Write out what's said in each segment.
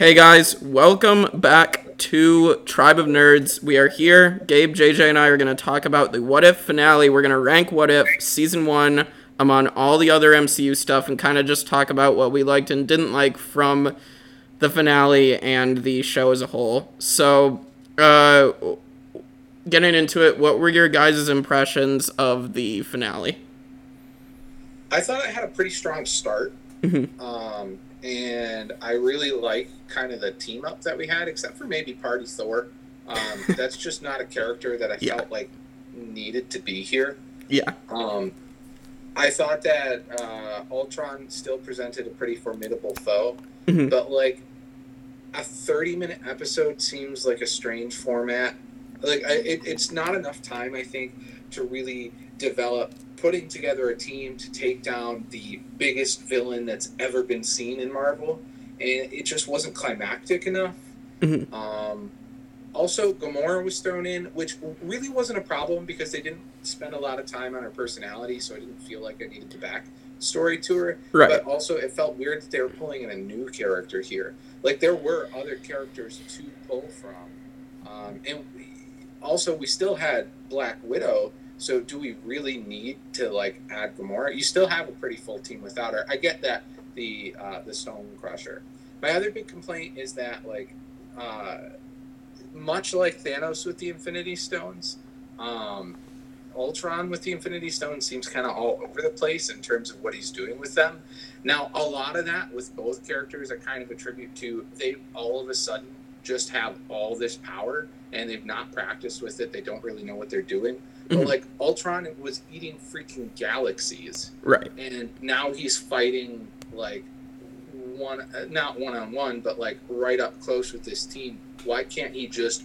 Hey guys, welcome back to Tribe of Nerds. We are here. Gabe, JJ, and I are going to talk about the What If finale. We're going to rank What If season one among all the other MCU stuff and kind of just talk about what we liked and didn't like from the finale and the show as a whole. So, uh, getting into it, what were your guys' impressions of the finale? I thought it had a pretty strong start. Mhm. Um, and I really like kind of the team up that we had, except for maybe Party Thor. Um, that's just not a character that I Yeah. felt like needed to be here. Yeah. Um, I thought that uh, Ultron still presented a pretty formidable foe, Mhm. but like a 30 minute episode seems like a strange format. Like I, it, it's not enough time, I think, to really develop putting together a team to take down the biggest villain that's ever been seen in Marvel, and it just wasn't climactic enough. Mhm. Um, also, Gamora was thrown in, which really wasn't a problem because they didn't spend a lot of time on her personality, so I didn't feel like I needed to back story to her. Right. But also, it felt weird that they were pulling in a new character here. Like there were other characters to pull from, um, and we, also we still had Black Widow. So do we really need to like add Gamora? You still have a pretty full team without her. I get that the uh, the Stone Crusher. My other big complaint is that like. Uh, much like Thanos with the Infinity Stones, um, Ultron with the Infinity Stones seems kind of all over the place in terms of what he's doing with them. Now, a lot of that with both characters, I kind of attribute to they all of a sudden just have all this power and they've not practiced with it. They don't really know what they're doing. But Mhm. like Ultron was eating freaking galaxies Right. and now he's fighting like one uh, not one on one but like right up close with this team why can't he just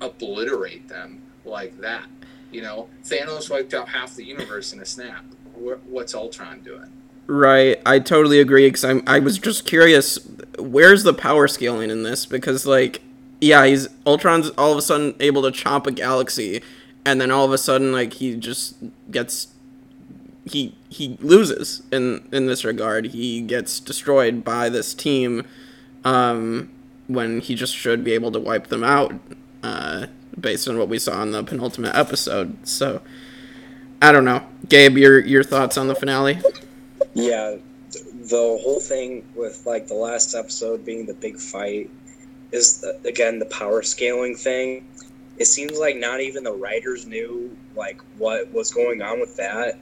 obliterate them like that you know thanos wiped out half the universe in a snap what's ultron doing Right, I totally agree. Because I'm, I was just curious, where's the power scaling in this? Because like, yeah, he's Ultron's all of a sudden able to chomp a galaxy, and then all of a sudden, like, he just gets, he he loses in in this regard. He gets destroyed by this team, um, when he just should be able to wipe them out, uh, based on what we saw in the penultimate episode. So, I don't know, Gabe, your your thoughts on the finale? Yeah, the whole thing with like the last episode being the big fight is the, again the power scaling thing. It seems like not even the writers knew like what was going on with that.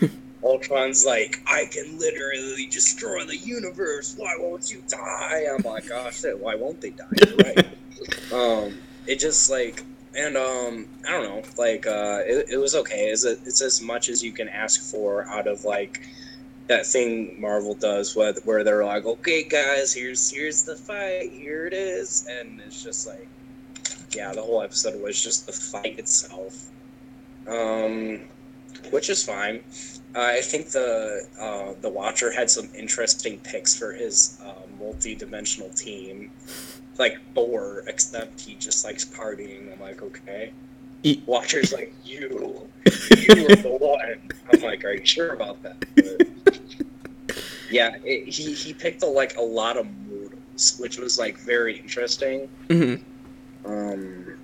Ultron's like, I can literally destroy the universe. Why won't you die? I'm like, gosh, shit, why won't they die? You're right. um, it just like, and um, I don't know, like, uh, it, it was okay. It's, a, it's as much as you can ask for out of like that thing Marvel does, where, where they're like, okay, guys, here's here's the fight, here it is, and it's just like, yeah, the whole episode was just the fight itself, um, which is fine. Uh, I think the uh, the Watcher had some interesting picks for his uh, multi-dimensional team, like Thor, except he just likes partying. I'm like, okay. Watcher's like, you, you were the one. I'm like, are you sure about that? But, yeah, it, he he picked a, like a lot of mortals, which was like very interesting. hmm Um,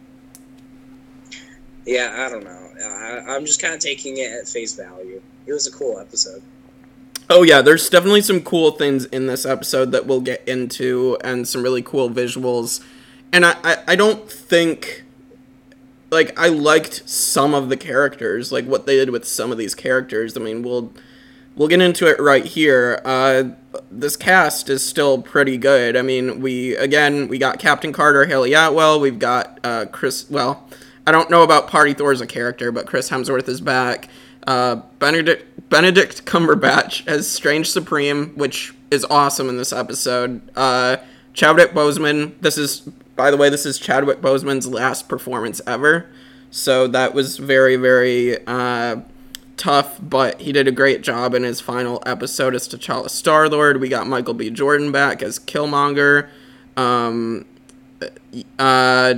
yeah, I don't know. I, I'm just kind of taking it at face value. It was a cool episode. Oh yeah, there's definitely some cool things in this episode that we'll get into, and some really cool visuals. And I, I, I don't think, like, I liked some of the characters, like what they did with some of these characters. I mean, we'll we'll get into it right here. Uh, this cast is still pretty good. I mean, we again we got Captain Carter, Hayley Atwell. We've got uh, Chris. Well, I don't know about Party Thor as a character, but Chris Hemsworth is back. Uh, Benedict Benedict Cumberbatch as Strange Supreme, which is awesome in this episode. Uh, Boseman. This is, by the way, this is Chadwick Boseman's last performance ever. So that was very, very uh, tough, but he did a great job in his final episode as T'Challa Star Lord. We got Michael B. Jordan back as Killmonger. Um, uh,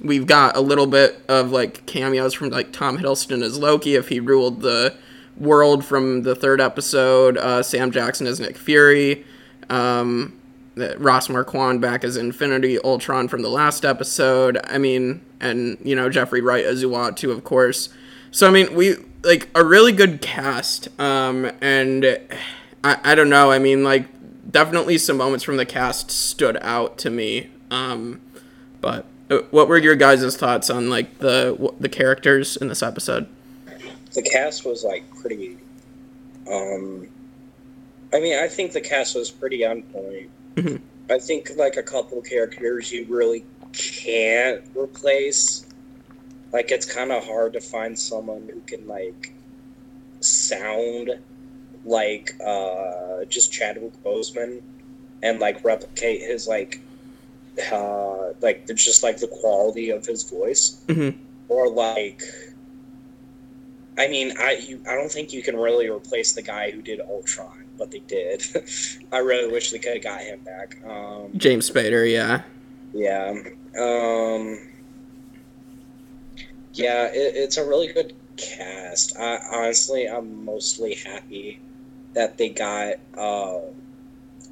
we've got a little bit of like cameos from like Tom Hiddleston as Loki if he ruled the world from the third episode. Uh, Sam Jackson as Nick Fury. Um, Ross Marquand back as Infinity Ultron from the last episode. I mean, and you know Jeffrey Wright as Uatu, of course. So I mean, we like a really good cast. Um, and I I don't know. I mean, like definitely some moments from the cast stood out to me. Um, but uh, what were your guys' thoughts on like the the characters in this episode? The cast was like pretty. Um, I mean, I think the cast was pretty on point. Mhm. I think like a couple characters you really can't replace. Like it's kind of hard to find someone who can like sound like uh just Chadwick Boseman and like replicate his like uh like there's just like the quality of his voice Mhm. or like I mean I you I don't think you can really replace the guy who did Ultron but they did I really wish they could have got him back um James Spader, yeah. yeah. Um, yeah, it, it's a really good cast. I, honestly, I'm mostly happy that they got. Uh,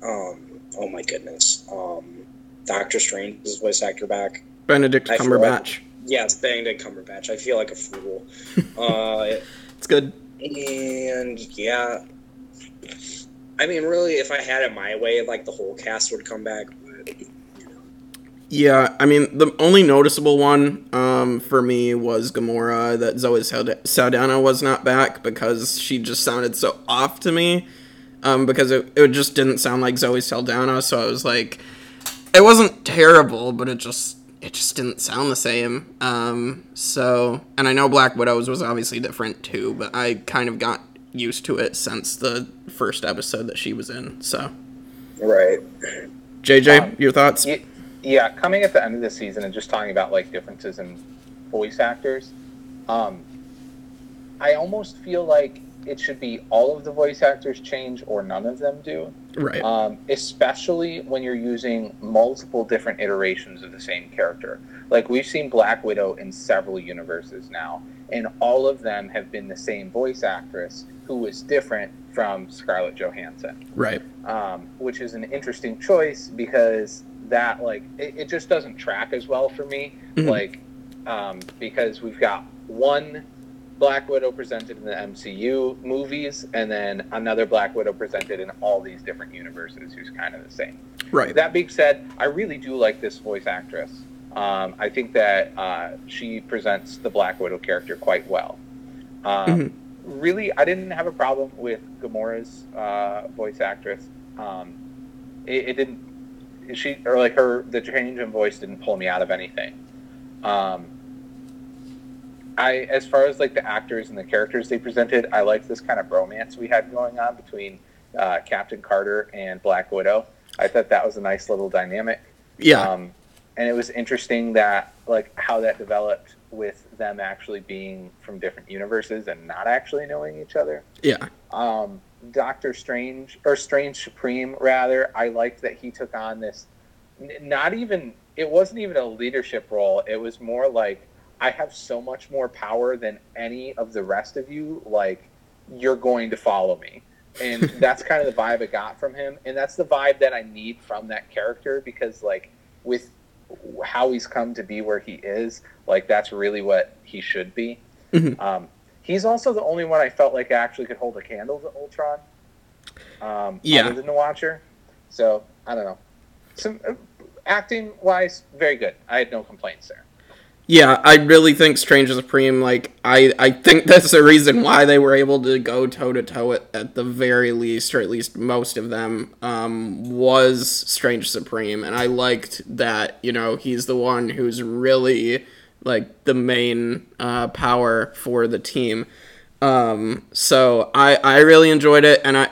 um, oh my goodness. Um, Doctor Strange's voice actor back. Benedict I feel like- Cumberbatch. Yeah, it's Benedict Cumberbatch. I feel like a fool. uh, It's good. and yeah, I mean, really, if I had it my way, like the whole cast would come back. Yeah, I mean, the only noticeable one um, for me was Gamora that Zoe Sald- Saldana was not back because she just sounded so off to me. Um, because it, it just didn't sound like Zoe Saldana, so I was like, it wasn't terrible, but it just it just didn't sound the same. Um, so, and I know Black Widows was obviously different too, but I kind of got used to it since the first episode that she was in. So, right. JJ, Um, your thoughts? Ye- Yeah, coming at the end of the season and just talking about like differences in voice actors, um, I almost feel like it should be all of the voice actors change or none of them do. Right. Um, especially when you're using multiple different iterations of the same character. Like we've seen Black Widow in several universes now, and all of them have been the same voice actress who was different from Scarlett Johansson right. um, which is an interesting choice because that like it, it just doesn't track as well for me Mhm. like um, because we've got one black widow presented in the mcu movies and then another black widow presented in all these different universes who's kind of the same Right. that being said i really do like this voice actress um, i think that uh, she presents the black widow character quite well. Um, Mhm. really i didn't have a problem with gamora's uh, voice actress. Um, it, it didn't she or like her the change in voice didn't pull me out of anything. Um, i as far as like the actors and the characters they presented i liked this kind of bromance we had going on between uh, captain carter and black widow. I thought that was a nice little dynamic. Yeah. um, and it was interesting that like how that developed with them actually being from different universes and not actually knowing each other yeah. um, Doctor Strange or Strange Supreme rather. I liked that he took on this. Not even it wasn't even a leadership role. It was more like I have so much more power than any of the rest of you. Like you're going to follow me, and that's kind of the vibe I got from him. And that's the vibe that I need from that character because like with how he's come to be where he is, like that's really what he should be. Mhm. Um, he's also the only one I felt like actually could hold a candle to Ultron. Um, Yeah. Other than the Watcher, so I don't know. Some uh, acting wise, very good. I had no complaints there. Yeah, I really think Strange Supreme, like, I, I think that's the reason why they were able to go toe to toe at the very least, or at least most of them, um, was Strange Supreme. And I liked that, you know, he's the one who's really, like, the main uh, power for the team. Um, so I, I really enjoyed it, and I,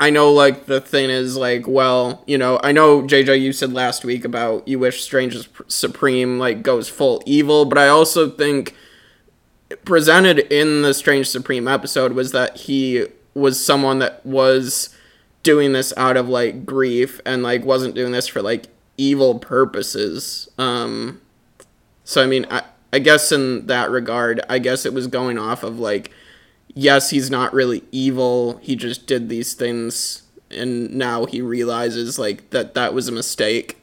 I know like the thing is like, well, you know, I know JJ you said last week about you wish Strange Supreme like goes full evil, but I also think presented in the Strange Supreme episode was that he was someone that was doing this out of like grief and like wasn't doing this for like evil purposes. Um so I mean I I guess in that regard, I guess it was going off of like yes, he's not really evil. He just did these things and now he realizes like that that was a mistake.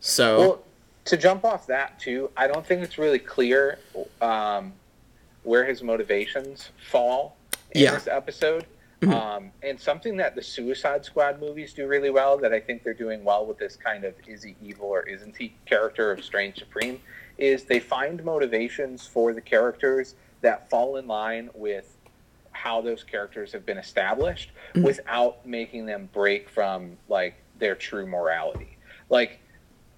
So Well, to jump off that too, I don't think it's really clear um, where his motivations fall in Yeah. this episode. Mhm. Um, and something that the Suicide Squad movies do really well, that I think they're doing well with this kind of is he evil or isn't he character of Strange Supreme, is they find motivations for the characters that fall in line with how those characters have been established Mhm. without making them break from like their true morality. Like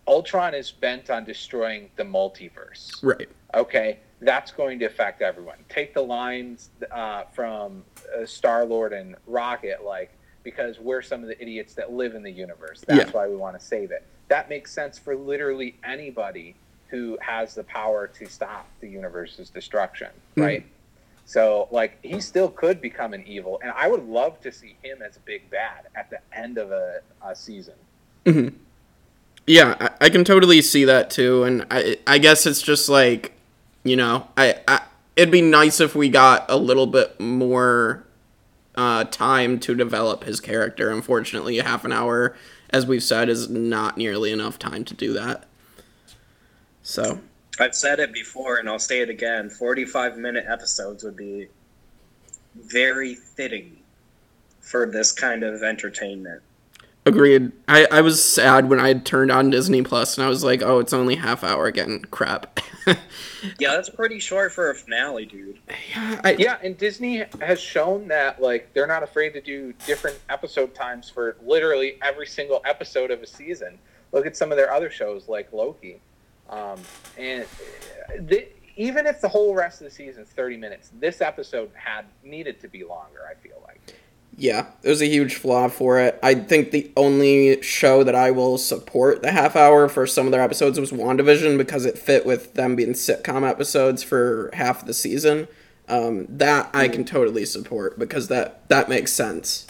Ultron is bent on destroying the multiverse. right. Okay, that's going to affect everyone. Take the lines uh, from uh, Star Lord and Rocket, like because we're some of the idiots that live in the universe. That's Yeah. why we want to save it. That makes sense for literally anybody who has the power to stop the universe's destruction, Mhm. right? So, like, he still could become an evil, and I would love to see him as a big bad at the end of a, a season. hmm Yeah, I, I can totally see that too, and I I guess it's just like, you know, I, I it'd be nice if we got a little bit more uh, time to develop his character. Unfortunately, half an hour, as we've said, is not nearly enough time to do that. So I've said it before and I'll say it again 45 minute episodes would be very fitting for this kind of entertainment. agreed. I, I was sad when I had turned on Disney Plus and I was like, oh, it's only half hour again. Crap. Yeah, that's pretty short for a finale, dude. yeah, I, Yeah, and Disney has shown that like they're not afraid to do different episode times for literally every single episode of a season. Look at some of their other shows like Loki, um, and the, even if the whole rest of the season is thirty minutes, this episode had needed to be longer. I feel like. Yeah, it was a huge flaw for it. I think the only show that I will support the half hour for some of their episodes was WandaVision because it fit with them being sitcom episodes for half the season. Um, that I can totally support because that that makes sense.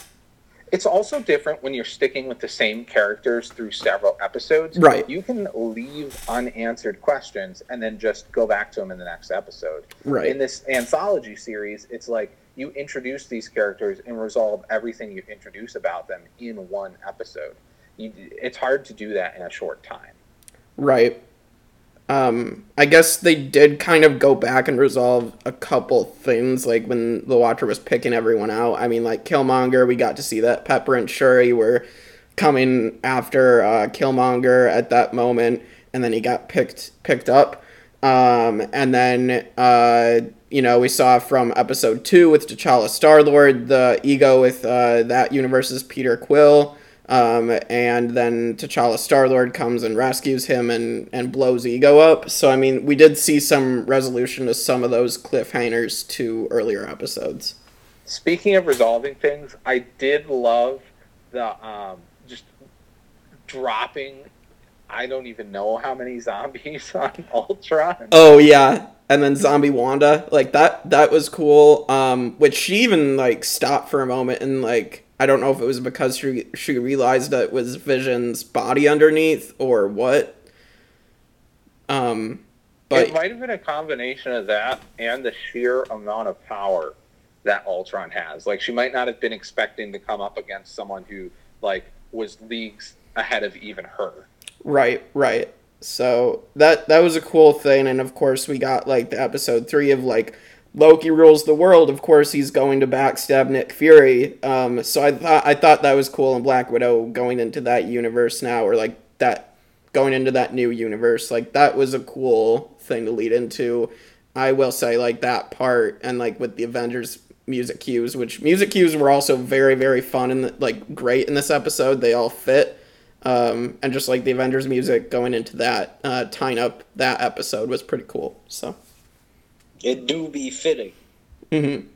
It's also different when you're sticking with the same characters through several episodes. Right. You can leave unanswered questions and then just go back to them in the next episode. Right. In this anthology series, it's like you introduce these characters and resolve everything you introduce about them in one episode. You, it's hard to do that in a short time. Right. Um, I guess they did kind of go back and resolve a couple things, like when the Watcher was picking everyone out. I mean, like Killmonger, we got to see that Pepper and Shuri were coming after uh, Killmonger at that moment, and then he got picked picked up. Um, and then uh, you know we saw from episode two with T'Challa Star Lord the ego with uh, that universe's Peter Quill. Um, and then T'Challa Star Lord comes and rescues him and, and blows Ego up. So, I mean, we did see some resolution to some of those cliffhangers to earlier episodes. Speaking of resolving things, I did love the um, just dropping. I don't even know how many zombies on Ultron. Oh, yeah. And then Zombie Wanda, like that, that was cool. Um, which she even like stopped for a moment and like, I don't know if it was because she, she realized that it was Vision's body underneath or what. Um, but it might have been a combination of that and the sheer amount of power that Ultron has. Like she might not have been expecting to come up against someone who like was leagues ahead of even her. Right, right. So that that was a cool thing, and of course we got like the episode three of like Loki rules the world. Of course he's going to backstab Nick Fury. Um, so I thought I thought that was cool, and Black Widow going into that universe now, or like that going into that new universe, like that was a cool thing to lead into. I will say like that part, and like with the Avengers music cues, which music cues were also very very fun and like great in this episode. They all fit um, and just like the Avengers music going into that, uh, tying up that episode was pretty cool. So, It do be fitting. hmm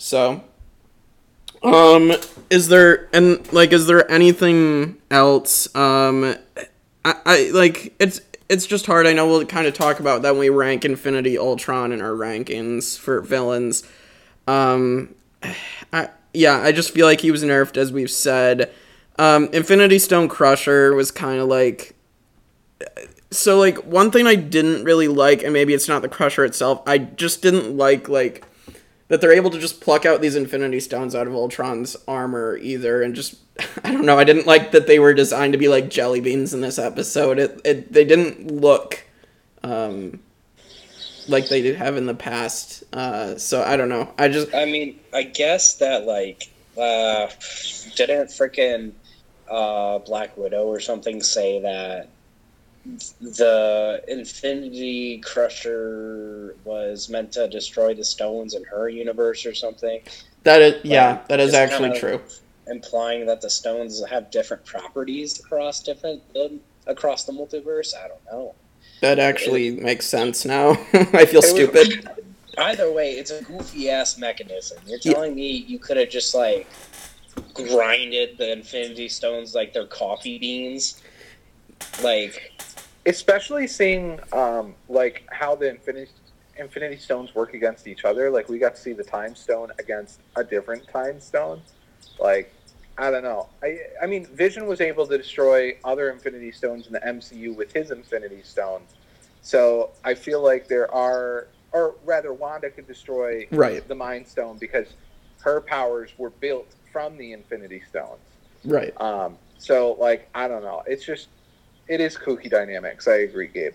so, um, is there and like, is there anything else? Um, I, I like it's it's just hard. I know we'll kind of talk about that when we rank Infinity Ultron in our rankings for villains. Um, I yeah, I just feel like he was nerfed as we've said. Um, Infinity Stone Crusher was kind of like. So like one thing I didn't really like, and maybe it's not the Crusher itself. I just didn't like like that they're able to just pluck out these Infinity Stones out of Ultron's armor either, and just I don't know. I didn't like that they were designed to be like jelly beans in this episode. It, it they didn't look um, like they did have in the past. Uh, so I don't know. I just I mean, I guess that like uh, didn't freaking uh, Black Widow or something say that the Infinity Crusher was meant to destroy the stones in her universe or something, that is yeah, that is actually kinda- true. implying that the stones have different properties across different um, across the multiverse. I don't know. That actually makes sense now. I feel It was- stupid. Either way, it's a goofy ass mechanism. You're Yeah. telling me you could have just like grinded the Infinity Stones like they're coffee beans, like especially seeing um, like how the infinity infinity stones work against each other. Like we got to see the time stone against a different time stone. Like i don't know. I i mean vision was able to destroy other infinity stones in the mcu with his infinity stone. So i feel like there are or rather wanda could destroy Right, the mind stone because her powers were built from the infinity stones. Right. um, so like I don't know. It's just it is kooky dynamics. I agree, Gabe.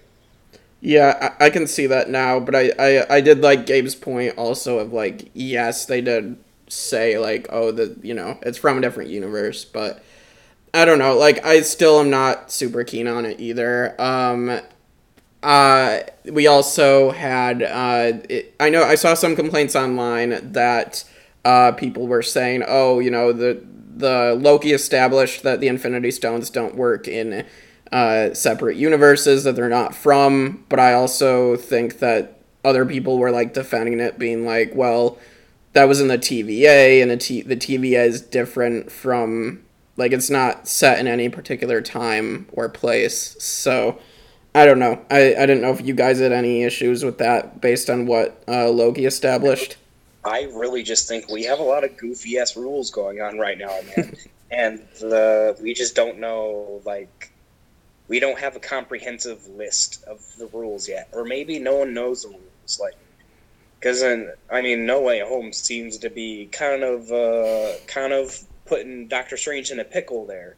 Yeah, I, I can see that now, but I, I I did like Gabe's point also of like yes, they did say like oh the you know it's from a different universe, but I don't know. Like I still am not super keen on it either. Um, uh, we also had uh, it, I know I saw some complaints online that uh, people were saying oh you know the the Loki established that the Infinity Stones don't work in uh, separate universes that they're not from, but I also think that other people were like defending it, being like, well, that was in the TVA, and the, T- the TVA is different from, like, it's not set in any particular time or place. So, I don't know. I, I didn't know if you guys had any issues with that based on what uh, Loki established. I really just think we have a lot of goofy ass rules going on right now, man. and the we just don't know like we don't have a comprehensive list of the rules yet, or maybe no one knows the rules. Like, because I mean, No Way Home seems to be kind of uh, kind of putting Doctor Strange in a pickle there.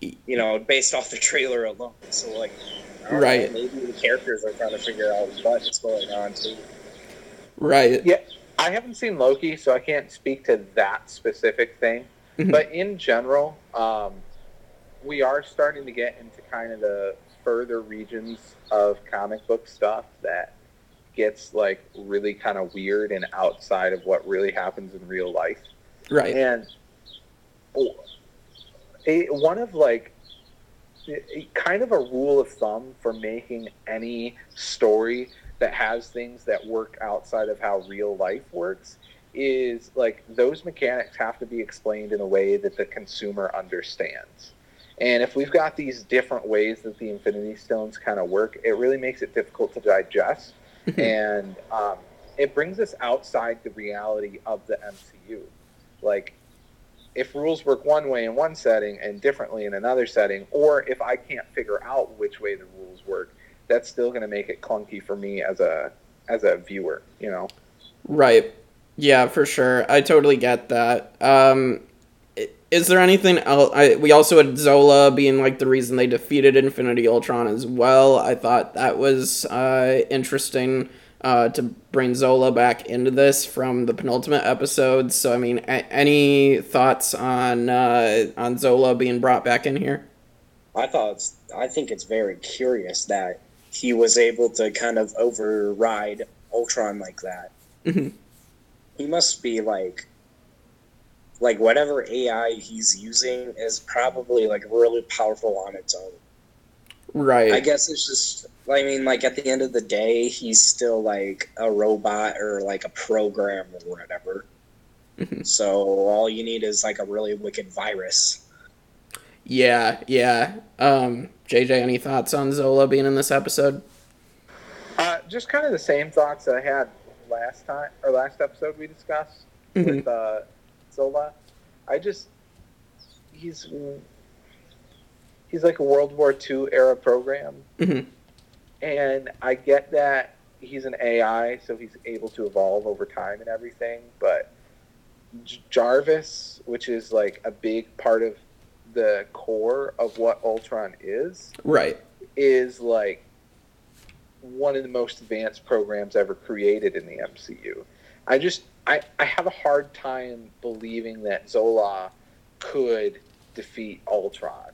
You know, based off the trailer alone. So like, Right. Know, maybe the characters are trying to figure out what's going on too. Right. Yeah, I haven't seen Loki, so I can't speak to that specific thing. Mhm. But in general, um, we are starting to get into kind of the further regions of comic book stuff that gets like really kind of weird and outside of what really happens in real life. Right. And one of like kind of a rule of thumb for making any story that has things that work outside of how real life works is like those mechanics have to be explained in a way that the consumer understands. And if we've got these different ways that the Infinity Stones kind of work, it really makes it difficult to digest. and um, it brings us outside the reality of the MCU. Like, if rules work one way in one setting and differently in another setting, or if I can't figure out which way the rules work, that's still going to make it clunky for me as a as a viewer. You know. Right. Yeah, for sure. I totally get that. Um, is there anything else? I, we also had Zola being like the reason they defeated Infinity Ultron as well. I thought that was uh, interesting uh, to bring Zola back into this from the penultimate episode. So, I mean, a- any thoughts on uh, on Zola being brought back in here? I thought I think it's very curious that he was able to kind of override Ultron like that. Mhm. He must be like like whatever AI he's using is probably like really powerful on its own. Right. I guess it's just I mean like at the end of the day he's still like a robot or like a program or whatever. Mhm. So all you need is like a really wicked virus. yeah, yeah. Um, JJ, any thoughts on Zola being in this episode? Uh, just kind of the same thoughts that I had last time or last episode we discussed Mhm. with uh, Zola. I just he's he's like a World War II era program, Mhm. and I get that he's an AI, so he's able to evolve over time and everything. But J- Jarvis, which is like a big part of the core of what Ultron is, Right. is like one of the most advanced programs ever created in the MCU. I just I, I have a hard time believing that Zola could defeat Ultron.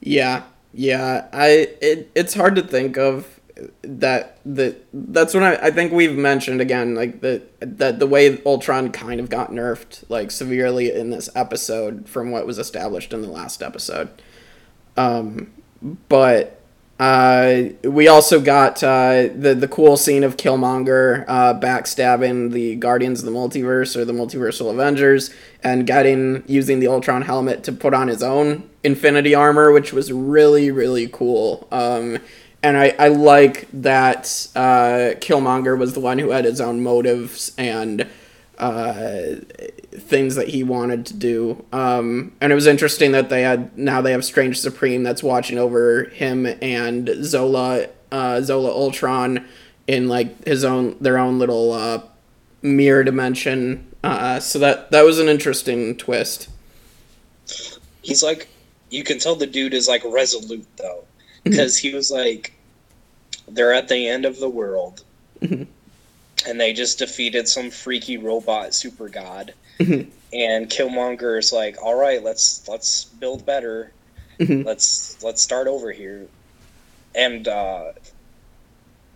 Yeah, yeah. I it, it's hard to think of that that that's what I, I think we've mentioned again like the that the way Ultron kind of got nerfed like severely in this episode from what was established in the last episode. Um, but uh, we also got uh, the the cool scene of Killmonger uh, backstabbing the Guardians of the Multiverse or the Multiversal Avengers and getting using the Ultron helmet to put on his own Infinity armor, which was really really cool. Um, and I, I like that uh, Killmonger was the one who had his own motives and uh, things that he wanted to do. Um, and it was interesting that they had now they have Strange Supreme that's watching over him and Zola uh, Zola Ultron in like his own their own little uh, mirror dimension. Uh, so that that was an interesting twist. He's like, you can tell the dude is like resolute though, because he was like, they're at the end of the world, Mhm. and they just defeated some freaky robot super god, Mhm. and Killmonger is like, all right, let's let's build better, Mhm. let's let's start over here, and uh,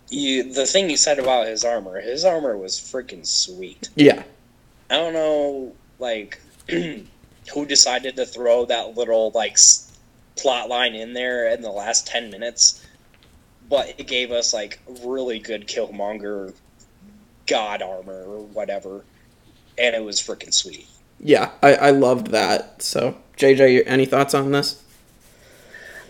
you the thing you said about his armor, his armor was freaking sweet. Yeah, I don't know, like, who decided to throw that little like plot line in there in the last ten minutes, but it gave us like really good Killmonger god armor or whatever, and it was freaking sweet. yeah, I, I loved that. So JJ, any thoughts on this?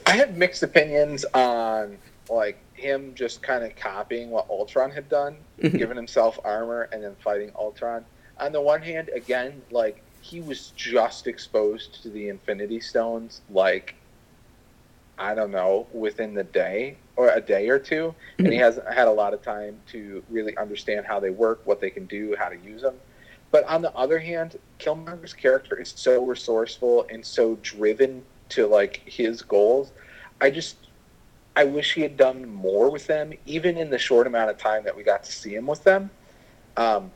I have mixed opinions on like him just kind of copying what Ultron had done, Mhm. giving himself armor and then fighting Ultron. On the one hand, again, like he was just exposed to the Infinity Stones, like I don't know, within the day or a day or two, and he hasn't had a lot of time to really understand how they work, what they can do, how to use them. But on the other hand, Killmonger's character is so resourceful and so driven to like his goals. I just I wish he had done more with them, even in the short amount of time that we got to see him with them. Um,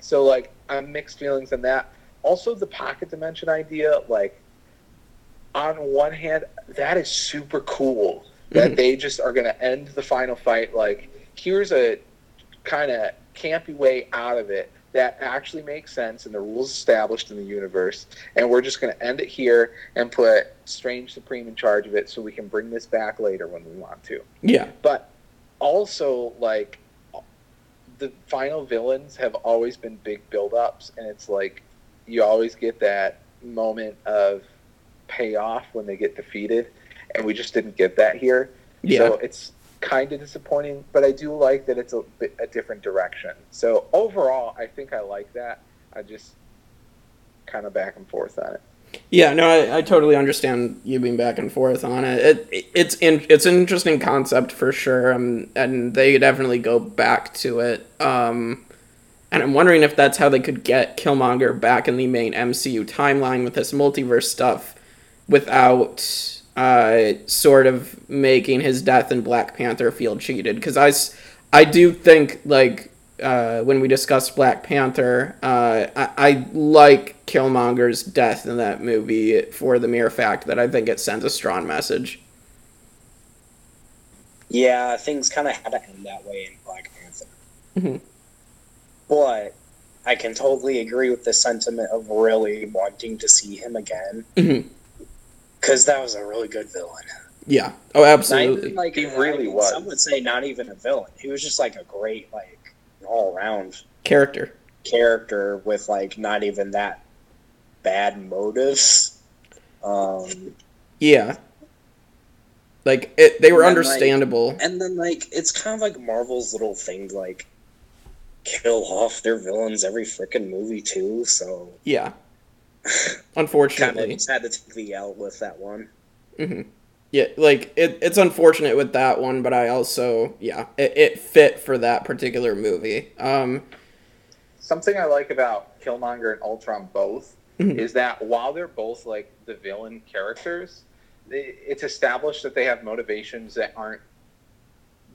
so like I'm mixed feelings on that. Also the pocket dimension idea, like on one hand, that is super cool that Mhm. they just are gonna end the final fight like here's a kind of campy way out of it that actually makes sense and the rules established in the universe and we're just going to end it here and put strange supreme in charge of it so we can bring this back later when we want to. Yeah, but also like the final villains have always been big build-ups and it's like you always get that moment of payoff when they get defeated and we just didn't get that here. Yeah. so it's kind of disappointing, but I do like that it's a bit a different direction. So overall, I think I like that. I just kind of back and forth on it. Yeah, no, I, I totally understand you being back and forth on it. it it's in, it's an interesting concept for sure, um, and they definitely go back to it. Um, and I'm wondering if that's how they could get Killmonger back in the main MCU timeline with this multiverse stuff, without uh, sort of making his death in Black Panther feel cheated. Because I, I do think like uh, when we discussed Black Panther, uh, I, I like Killmonger's death in that movie for the mere fact that I think it sends a strong message. Yeah, things kind of had to end that way in Black Panther. Mhm. But I can totally agree with the sentiment of really wanting to see him again Mhm. Because that was a really good villain. Yeah. Oh, absolutely. even like He I really mean, was. Some would say not even a villain. He was just like a great like all around Character. character with like not even that bad motives. Um, Yeah. Like it, they were And then, like- understandable. and then like it's kind of like Marvel's little thing like kill off their villains every freaking movie too. So yeah. Kind of Unfortunately. just had to take the L with that one. Mm-hmm. yeah, like it, it's unfortunate with that one, but I also yeah, it, it fit for that particular movie. Um, Something I like about Killmonger and Ultron both Mhm. is that while they're both like the villain characters, they, it's established that they have motivations that aren't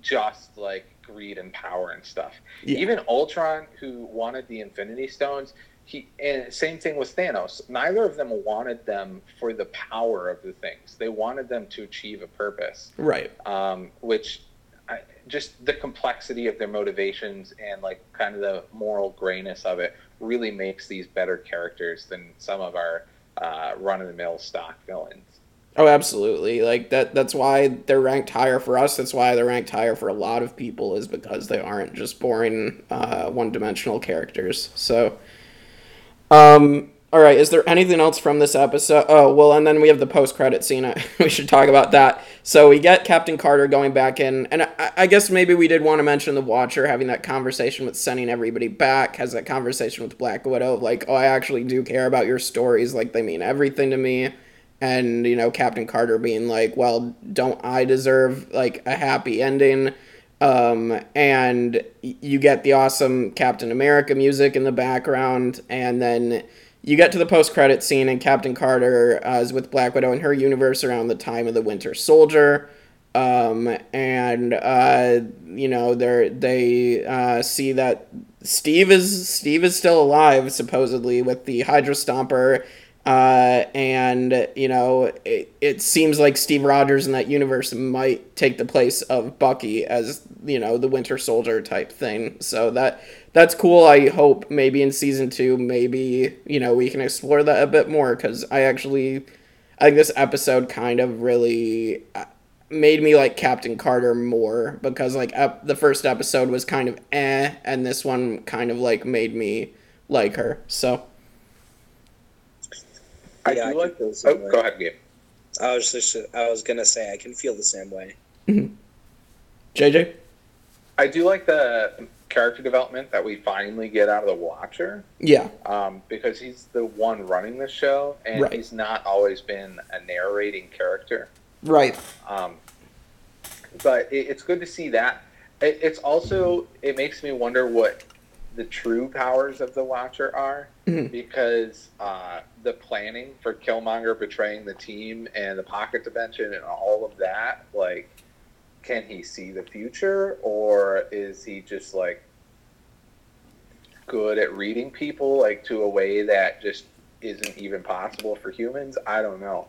just like greed and power and stuff. Yeah. Even Ultron, who wanted the Infinity Stones, he and same thing with Thanos. Neither of them wanted them for the power of the things. They wanted them to achieve a purpose right. um, which I, just the complexity of their motivations and like kind of the moral grayness of it really makes these better characters than some of our uh, run-of-the-mill stock villains. Oh, absolutely. Like that. That's why they're ranked higher for us. That's why they're ranked higher for a lot of people is because they aren't just boring, uh, one-dimensional characters. So, um, all right. Is there anything else from this episode? Oh, well, and then we have the post-credit scene. we should talk about that. So we get Captain Carter going back in, and I, I guess maybe we did want to mention the Watcher having that conversation with sending everybody back. Has that conversation with Black Widow, like, oh, I actually do care about your stories. Like they mean everything to me and you know captain carter being like well don't i deserve like a happy ending um, and you get the awesome captain america music in the background and then you get to the post-credit scene and captain carter uh, is with black widow in her universe around the time of the winter soldier. Um, and uh, you know they they uh, see that Steve is Steve is still alive supposedly with the Hydra Stomper, uh, and you know it, it seems like Steve Rogers in that universe might take the place of Bucky as you know the Winter Soldier type thing. So that that's cool. I hope maybe in season two, maybe you know we can explore that a bit more because I actually I think this episode kind of really uh, made me like Captain Carter more because like ep- the first episode was kind of eh, and this one kind of like made me like her. So I Yeah, do can like. feel the Oh, way. go ahead, Gabe. I was just I was gonna say I can feel the same way. JJ, I do like the character development that we finally get out of the Watcher. yeah, um, because he's the one running the show, and Right. he's not always been a narrating character. right, Um, but it, it's good to see that. It, it's also it makes me wonder what the true powers of the Watcher are, Mhm. because uh, the planning for Killmonger betraying the team and the pocket dimension and all of that, like. Can he see the future, or is he just like good at reading people like to a way that just isn't even possible for humans. I don't know.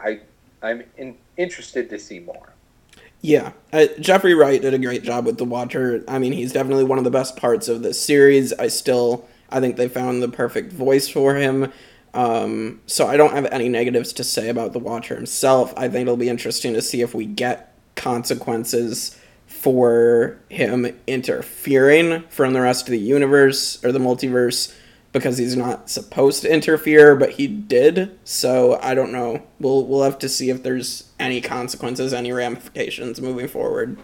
I I'm in, interested to see more. Yeah. Uh, Jeffrey Wright did a great job with the Watcher. I mean, he's definitely one of the best parts of this series. I still, I think they found the perfect voice for him. Um, so I don't have any negatives to say about the Watcher himself. I think it'll be interesting to see if we get consequences for him interfering from the rest of the universe or the multiverse because he's not supposed to interfere, but he did. So I don't know. We'll we'll have to see if there's any consequences, any ramifications moving forward.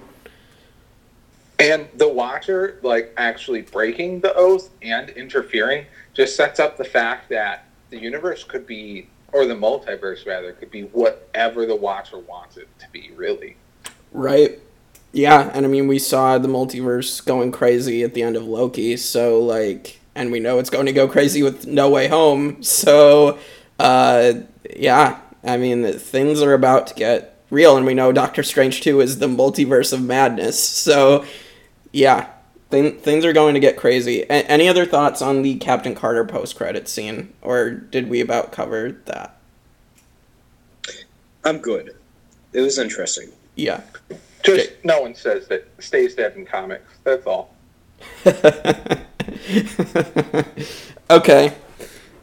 And the Watcher, like actually breaking the oath and interfering, just sets up the fact that the universe could be, or the multiverse rather, could be whatever the Watcher wants it to be. Really. Right. Yeah, and I mean we saw the multiverse going crazy at the end of Loki, so like and we know it's going to go crazy with No Way Home. So uh yeah, I mean things are about to get real and we know Doctor Strange 2 is the multiverse of madness. So yeah, thing, things are going to get crazy. A- any other thoughts on the Captain Carter post-credit scene or did we about cover that? I'm good. It was interesting. Yeah. Just no one says that stays dead in comics. That's all. okay.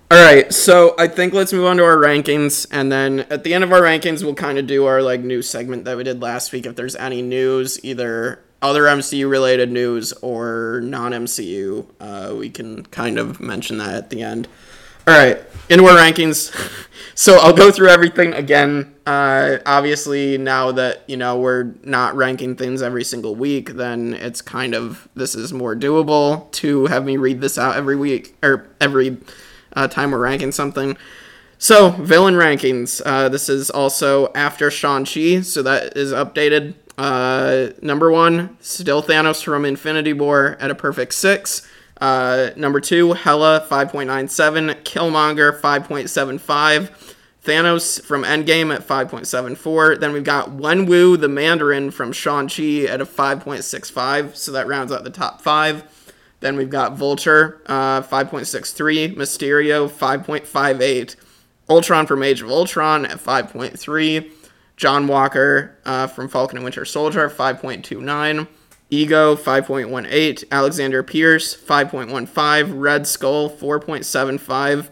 All right. So I think let's move on to our rankings, and then at the end of our rankings, we'll kind of do our like news segment that we did last week. If there's any news, either other MCU related news or non MCU, uh, we can kind of mention that at the end. All right, into our rankings. So I'll go through everything again. Uh, obviously, now that you know we're not ranking things every single week, then it's kind of this is more doable to have me read this out every week or every uh, time we're ranking something. So, villain rankings. Uh, this is also after Shang-Chi, so that is updated. Uh, number one, still Thanos from Infinity War at a perfect six. Uh, number two, Hela 5.97, Killmonger 5.75, Thanos from Endgame at 5.74. Then we've got Wenwu the Mandarin from Shang-Chi at a 5.65, so that rounds out the top five. Then we've got Vulture, uh, 5.63, Mysterio, 5.58, Ultron from Age of Ultron at 5.3, John Walker uh, from Falcon and Winter Soldier, 5.29, Ego, 5.18, Alexander Pierce, 5.15, Red Skull, 4.75,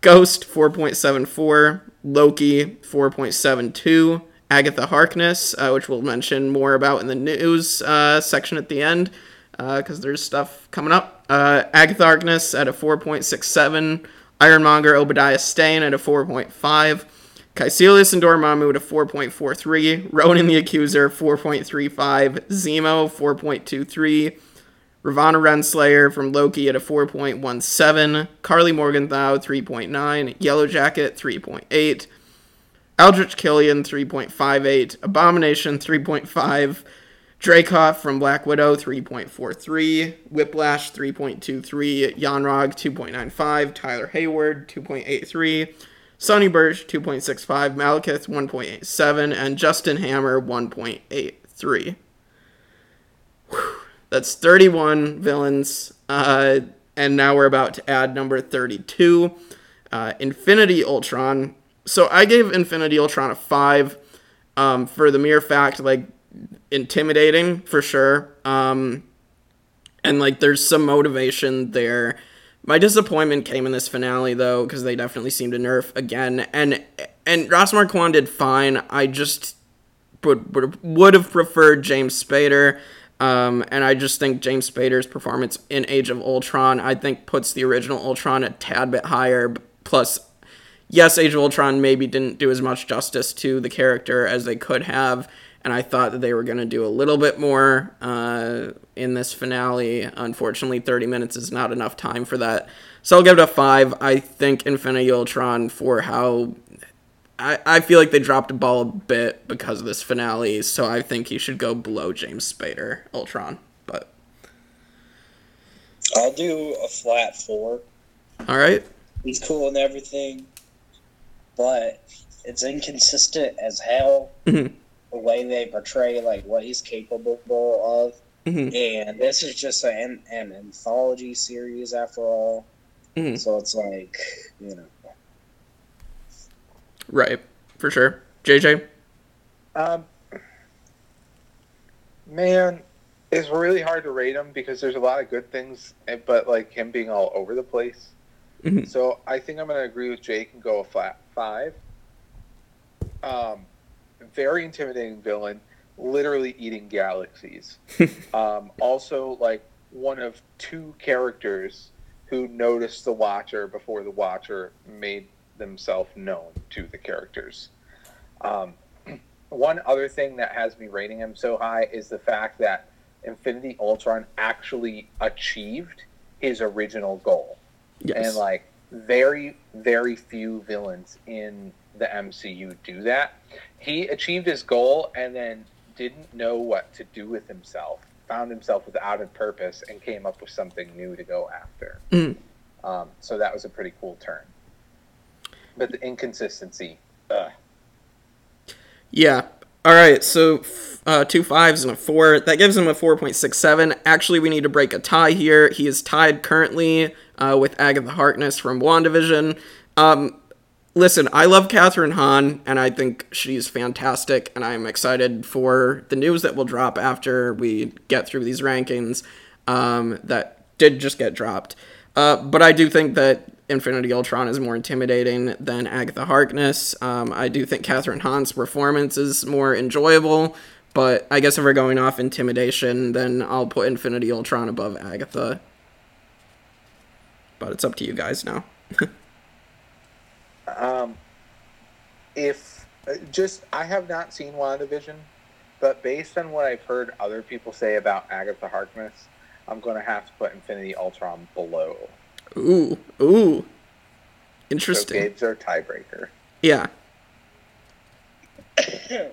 Ghost, 4.74, Loki, 4.72, Agatha Harkness, uh, which we'll mention more about in the news uh, section at the end, because uh, there's stuff coming up. Uh, Agatha Harkness at a 4.67, Ironmonger Obadiah Stane at a 4.5, Kaecilius and Dormammu a 4.43, Ronan the Accuser 4.35, Zemo 4.23, Ravonna Renslayer from Loki at a 4.17, Karli Morgenthau 3.9, Yellow Jacket 3.8, Aldrich Killian 3.58, Abomination 3.5, Dreykov from Black Widow 3.43, Whiplash 3.23, Yon-Rogg 2.95, Tyler Hayward 2.83, Sonny Burch 2.65, Malekith 1.87, and Justin Hammer 1.83. That's 31 villains, uh, and now we're about to add number 32, uh, Infinity Ultron. So I gave Infinity Ultron a 5 um, for the mere fact, like, intimidating for sure. Um, and, like, there's some motivation there my disappointment came in this finale though, because they definitely seemed to nerf again, and and Ross Marquand did fine. I just would would, would have preferred James Spader. Um, and I just think James Spader's performance in Age of Ultron, I think, puts the original Ultron a tad bit higher. Plus, yes, Age of Ultron maybe didn't do as much justice to the character as they could have and I thought that they were going to do a little bit more uh, in this finale. Unfortunately, 30 minutes is not enough time for that. So I'll give it a 5. I think Infinity Ultron, for how. I, I feel like they dropped a ball a bit because of this finale, so I think he should go below James Spader, Ultron. But. I'll do a flat 4. Alright. He's cool and everything, but it's inconsistent as hell. Mm-hmm the way they portray like what he's capable of. Mm-hmm. And this is just an, an anthology series after all. Mm-hmm. So it's like, you know. Right, for sure. JJ? Um, man, it's really hard to rate him because there's a lot of good things, eh, but like him being all over the place. Mm-hmm. So I think I'm going to agree with Jake and go a flat five. Um, very intimidating villain, literally eating galaxies. um, also, like one of two characters who noticed the Watcher before the Watcher made themselves known to the characters. Um, one other thing that has me rating him so high is the fact that Infinity Ultron actually achieved his original goal. Yes. And like very, very few villains in the MCU do that. He achieved his goal and then didn't know what to do with himself, found himself without a purpose, and came up with something new to go after. Mm. Um, so that was a pretty cool turn. But the inconsistency, ugh. Yeah. All right. So uh, two fives and a four. That gives him a 4.67. Actually, we need to break a tie here. He is tied currently uh, with Agatha Harkness from WandaVision. Um, listen, I love Kathryn Hahn, and I think she's fantastic, and I'm excited for the news that will drop after we get through these rankings um, that did just get dropped. Uh, but I do think that Infinity Ultron is more intimidating than Agatha Harkness. Um, I do think Kathryn Hahn's performance is more enjoyable, but I guess if we're going off intimidation, then I'll put Infinity Ultron above Agatha. But it's up to you guys now. Um, if uh, just I have not seen WandaVision, but based on what I've heard other people say about Agatha Harkness, I'm going to have to put Infinity Ultron below. Ooh, ooh. Interesting. So Gabe's our tiebreaker. Yeah.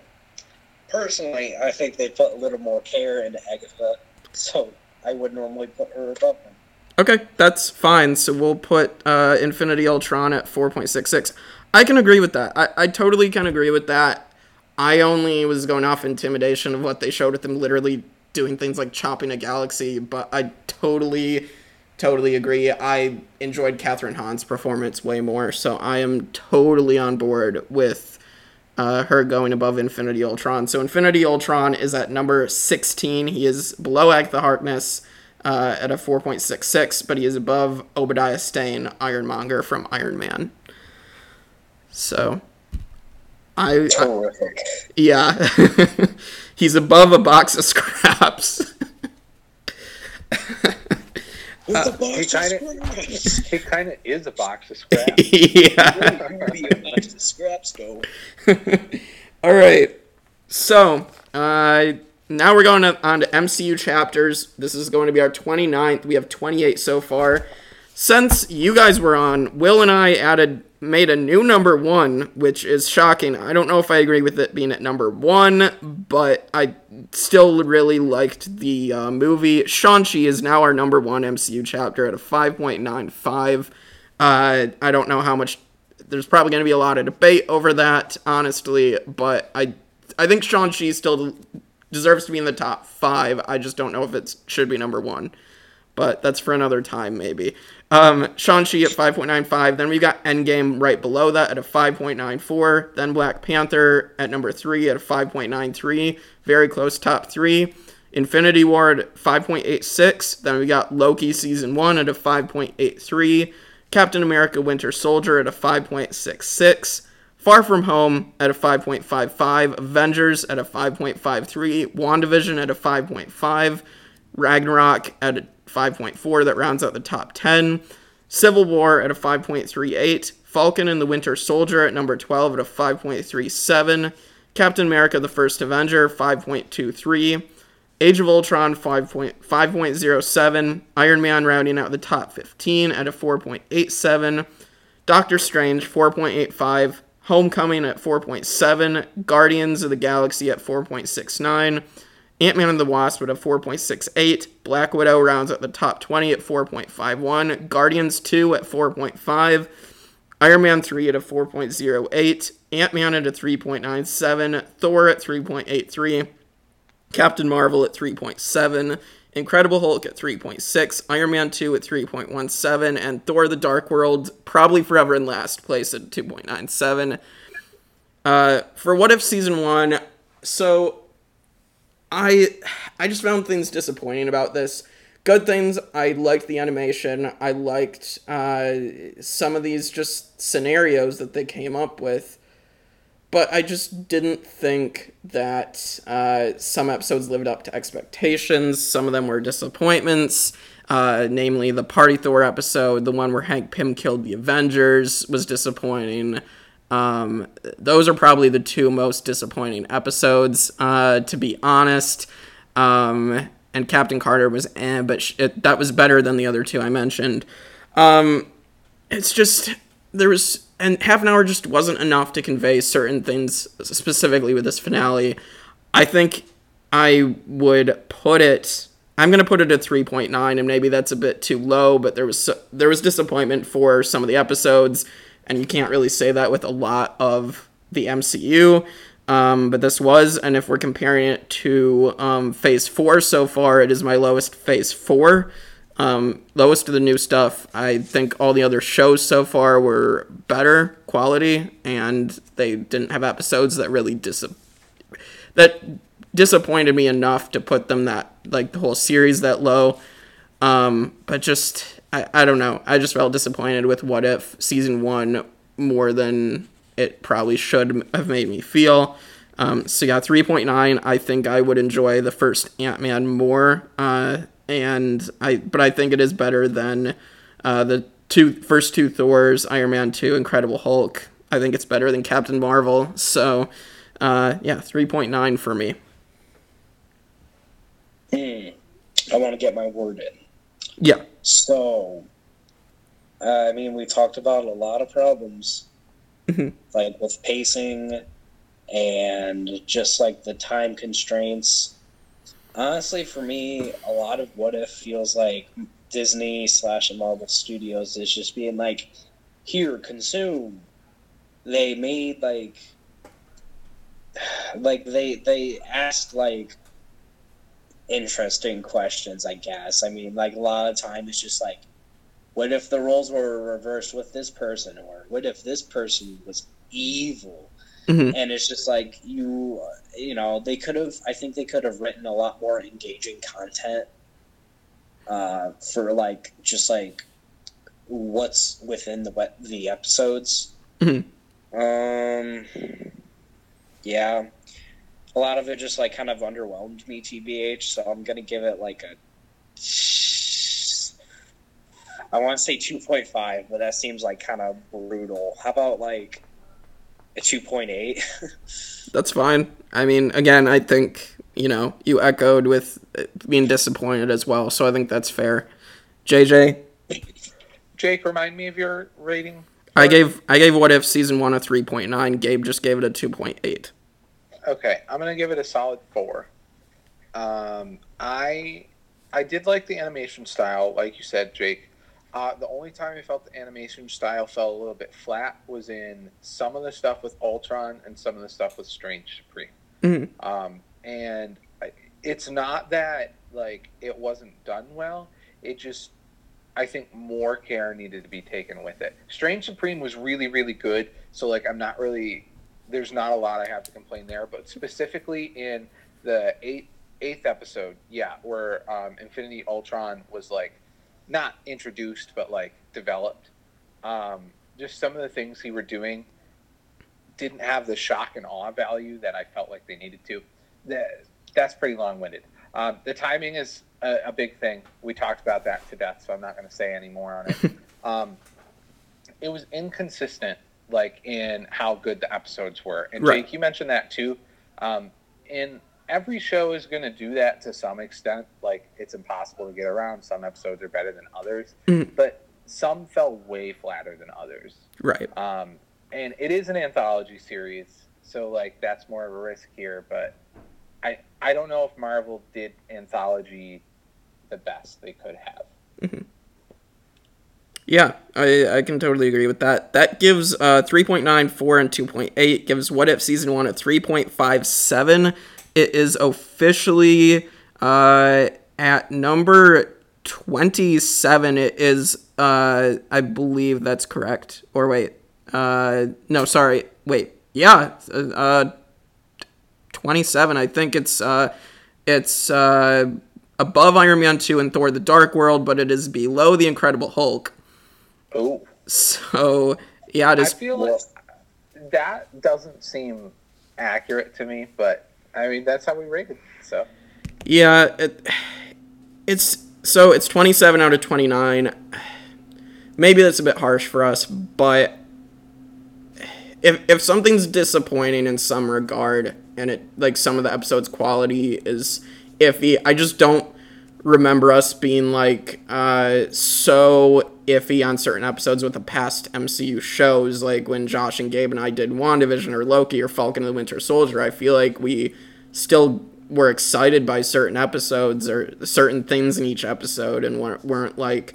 Personally, I think they put a little more care into Agatha, so I would normally put her above them. Okay, that's fine. So we'll put uh, Infinity Ultron at 4.66. I can agree with that. I, I totally can agree with that. I only was going off intimidation of what they showed with them literally doing things like chopping a galaxy, but I totally, totally agree. I enjoyed Kathryn Hahn's performance way more, so I am totally on board with uh, her going above Infinity Ultron. So Infinity Ultron is at number 16. He is below Agatha Harkness uh, at a 4.66, but he is above Obadiah Stane, Ironmonger from Iron Man. So, I, I yeah, he's above a box of scraps. With Uh, he kinda- He kind of is a box of scraps. yeah. Where do your box of scraps go? All right. So, uh, now we're going to, on to MCU chapters. This is going to be our 29th. We have 28 so far. Since you guys were on, Will and I added made a new number one, which is shocking. I don't know if I agree with it being at number one, but I still really liked the uh, movie. Shang-Chi is now our number one MCU chapter at a 5.95. Uh, I don't know how much. There's probably going to be a lot of debate over that, honestly, but I I think Shang-Chi still deserves to be in the top five. I just don't know if it should be number one but that's for another time maybe. Um, Shang-Chi at 5.95. Then we've got Endgame right below that at a 5.94. Then Black Panther at number three at a 5.93. Very close top three. Infinity War at 5.86. Then we got Loki season one at a 5.83. Captain America Winter Soldier at a 5.66. Far From Home at a 5.55. Avengers at a 5.53. WandaVision at a 5.5. Ragnarok at a 5.4 that rounds out the top 10. Civil War at a 5.38. Falcon and the Winter Soldier at number 12 at a 5.37. Captain America the First Avenger 5.23. Age of Ultron 5.5.07. Iron Man rounding out the top 15 at a 4.87. Doctor Strange 4.85. Homecoming at 4.7. Guardians of the Galaxy at 4.69. Ant Man and the Wasp at a 4.68. Black Widow rounds at the top 20 at 4.51. Guardians 2 at 4.5. Iron Man 3 at a 4.08. Ant Man at a 3.97. Thor at 3.83. Captain Marvel at 3.7. Incredible Hulk at 3.6. Iron Man 2 at 3.17. And Thor the Dark World probably forever in last place at 2.97. Uh, for What If Season 1, so I I just found things disappointing about this. Good things, I liked the animation. I liked uh, some of these just scenarios that they came up with. But I just didn't think that uh, some episodes lived up to expectations. Some of them were disappointments. Uh, namely, the Party Thor episode, the one where Hank Pym killed the Avengers, was disappointing. Um, those are probably the two most disappointing episodes, uh, to be honest. Um, and Captain Carter was eh, but sh- it, that was better than the other two I mentioned. Um, it's just there was and half an hour just wasn't enough to convey certain things specifically with this finale. I think I would put it. I'm gonna put it at 3.9, and maybe that's a bit too low. But there was there was disappointment for some of the episodes, and you can't really say that with a lot of the MCU. Um, but this was, and if we're comparing it to um, Phase Four so far, it is my lowest Phase Four. Um, lowest of the new stuff. I think all the other shows so far were better quality, and they didn't have episodes that really dis- that disappointed me enough to put them that like the whole series that low. Um, but just I, I don't know. I just felt disappointed with What If season one more than it probably should have made me feel. Um, so yeah, three point nine. I think I would enjoy the first Ant Man more, uh, and I but I think it is better than uh, the two first two Thors, Iron Man two, Incredible Hulk. I think it's better than Captain Marvel. So uh, yeah, three point nine for me. Hmm. I want to get my word in. Yeah. So, I mean, we talked about a lot of problems, Mhm. like with pacing and just like the time constraints. Honestly, for me, a lot of what if feels like Disney slash Marvel Studios is just being like, "Here, consume." They made like, like they they asked like interesting questions. I guess. I mean, like a lot of time it's just like what if the roles were reversed with this person or what if this person was evil Mhm. and it's just like you you know they could have i think they could have written a lot more engaging content uh, for like just like what's within the the episodes Mhm. um yeah a lot of it just like kind of underwhelmed me tbh so i'm gonna give it like a I want to say 2.5, but that seems like kind of brutal. How about like a 2.8? That's fine. I mean, again, I think you know you echoed with uh, being disappointed as well, so I think that's fair. JJ, Jake, remind me of your rating. I gave I gave What If season one a three point nine. Gabe just gave it a two point eight. Okay, I'm gonna give it a solid four. Um, I I did like the animation style, like you said, Jake. Uh, the only time I felt the animation style fell a little bit flat was in some of the stuff with Ultron and some of the stuff with Strange Supreme. Mhm. Um, and I- it's not that like it wasn't done well. It just I think more care needed to be taken with it. Strange Supreme was really really good. So like I'm not really there's not a lot I have to complain there, but specifically in the eighth eighth episode, yeah, where um, Infinity Ultron was like not introduced but like developed. Um, just some of the things he were doing didn't have the shock and awe value that I felt like they needed to. That that's pretty long winded. Um, the timing is a, a big thing. We talked about that to death, so I'm not going to say any more on it. um, it was inconsistent, like in how good the episodes were. And Right. Jake, you mentioned that too. Um, and every show is going to do that to some extent. Like it's impossible to get around. Some episodes are better than others, Mhm. but some fell way flatter than others. Right. Um, and it is an anthology series, so like that's more of a risk here. But I I don't know if Marvel did anthology the best they could have. Yeah, I, I can totally agree with that. That gives uh, 3.9, 4, and 2.8. Gives What If Season 1 a 3.57. It is officially uh, at number 27. It is, uh, I believe that's correct. Or wait, uh, no, sorry. Wait, yeah, uh, 27. I think it's, uh, it's uh, above Iron Man 2 and Thor the Dark World, but it is below The Incredible Hulk. Oh, So yeah, it I feel like that doesn't seem accurate to me, but I mean that's how we rated. It. So Yeah, it, it's so it's 27 out of 29. Maybe that's a bit harsh for us, but if if something's disappointing in some regard and it like some of the episode's quality is iffy, I just don't remember us being like uh so iffy on certain episodes with the past MCU shows like when Josh and Gabe and I did WandaVision or Loki or Falcon and the Winter Soldier. I feel like we still were excited by certain episodes or certain things in each episode and weren't, weren't like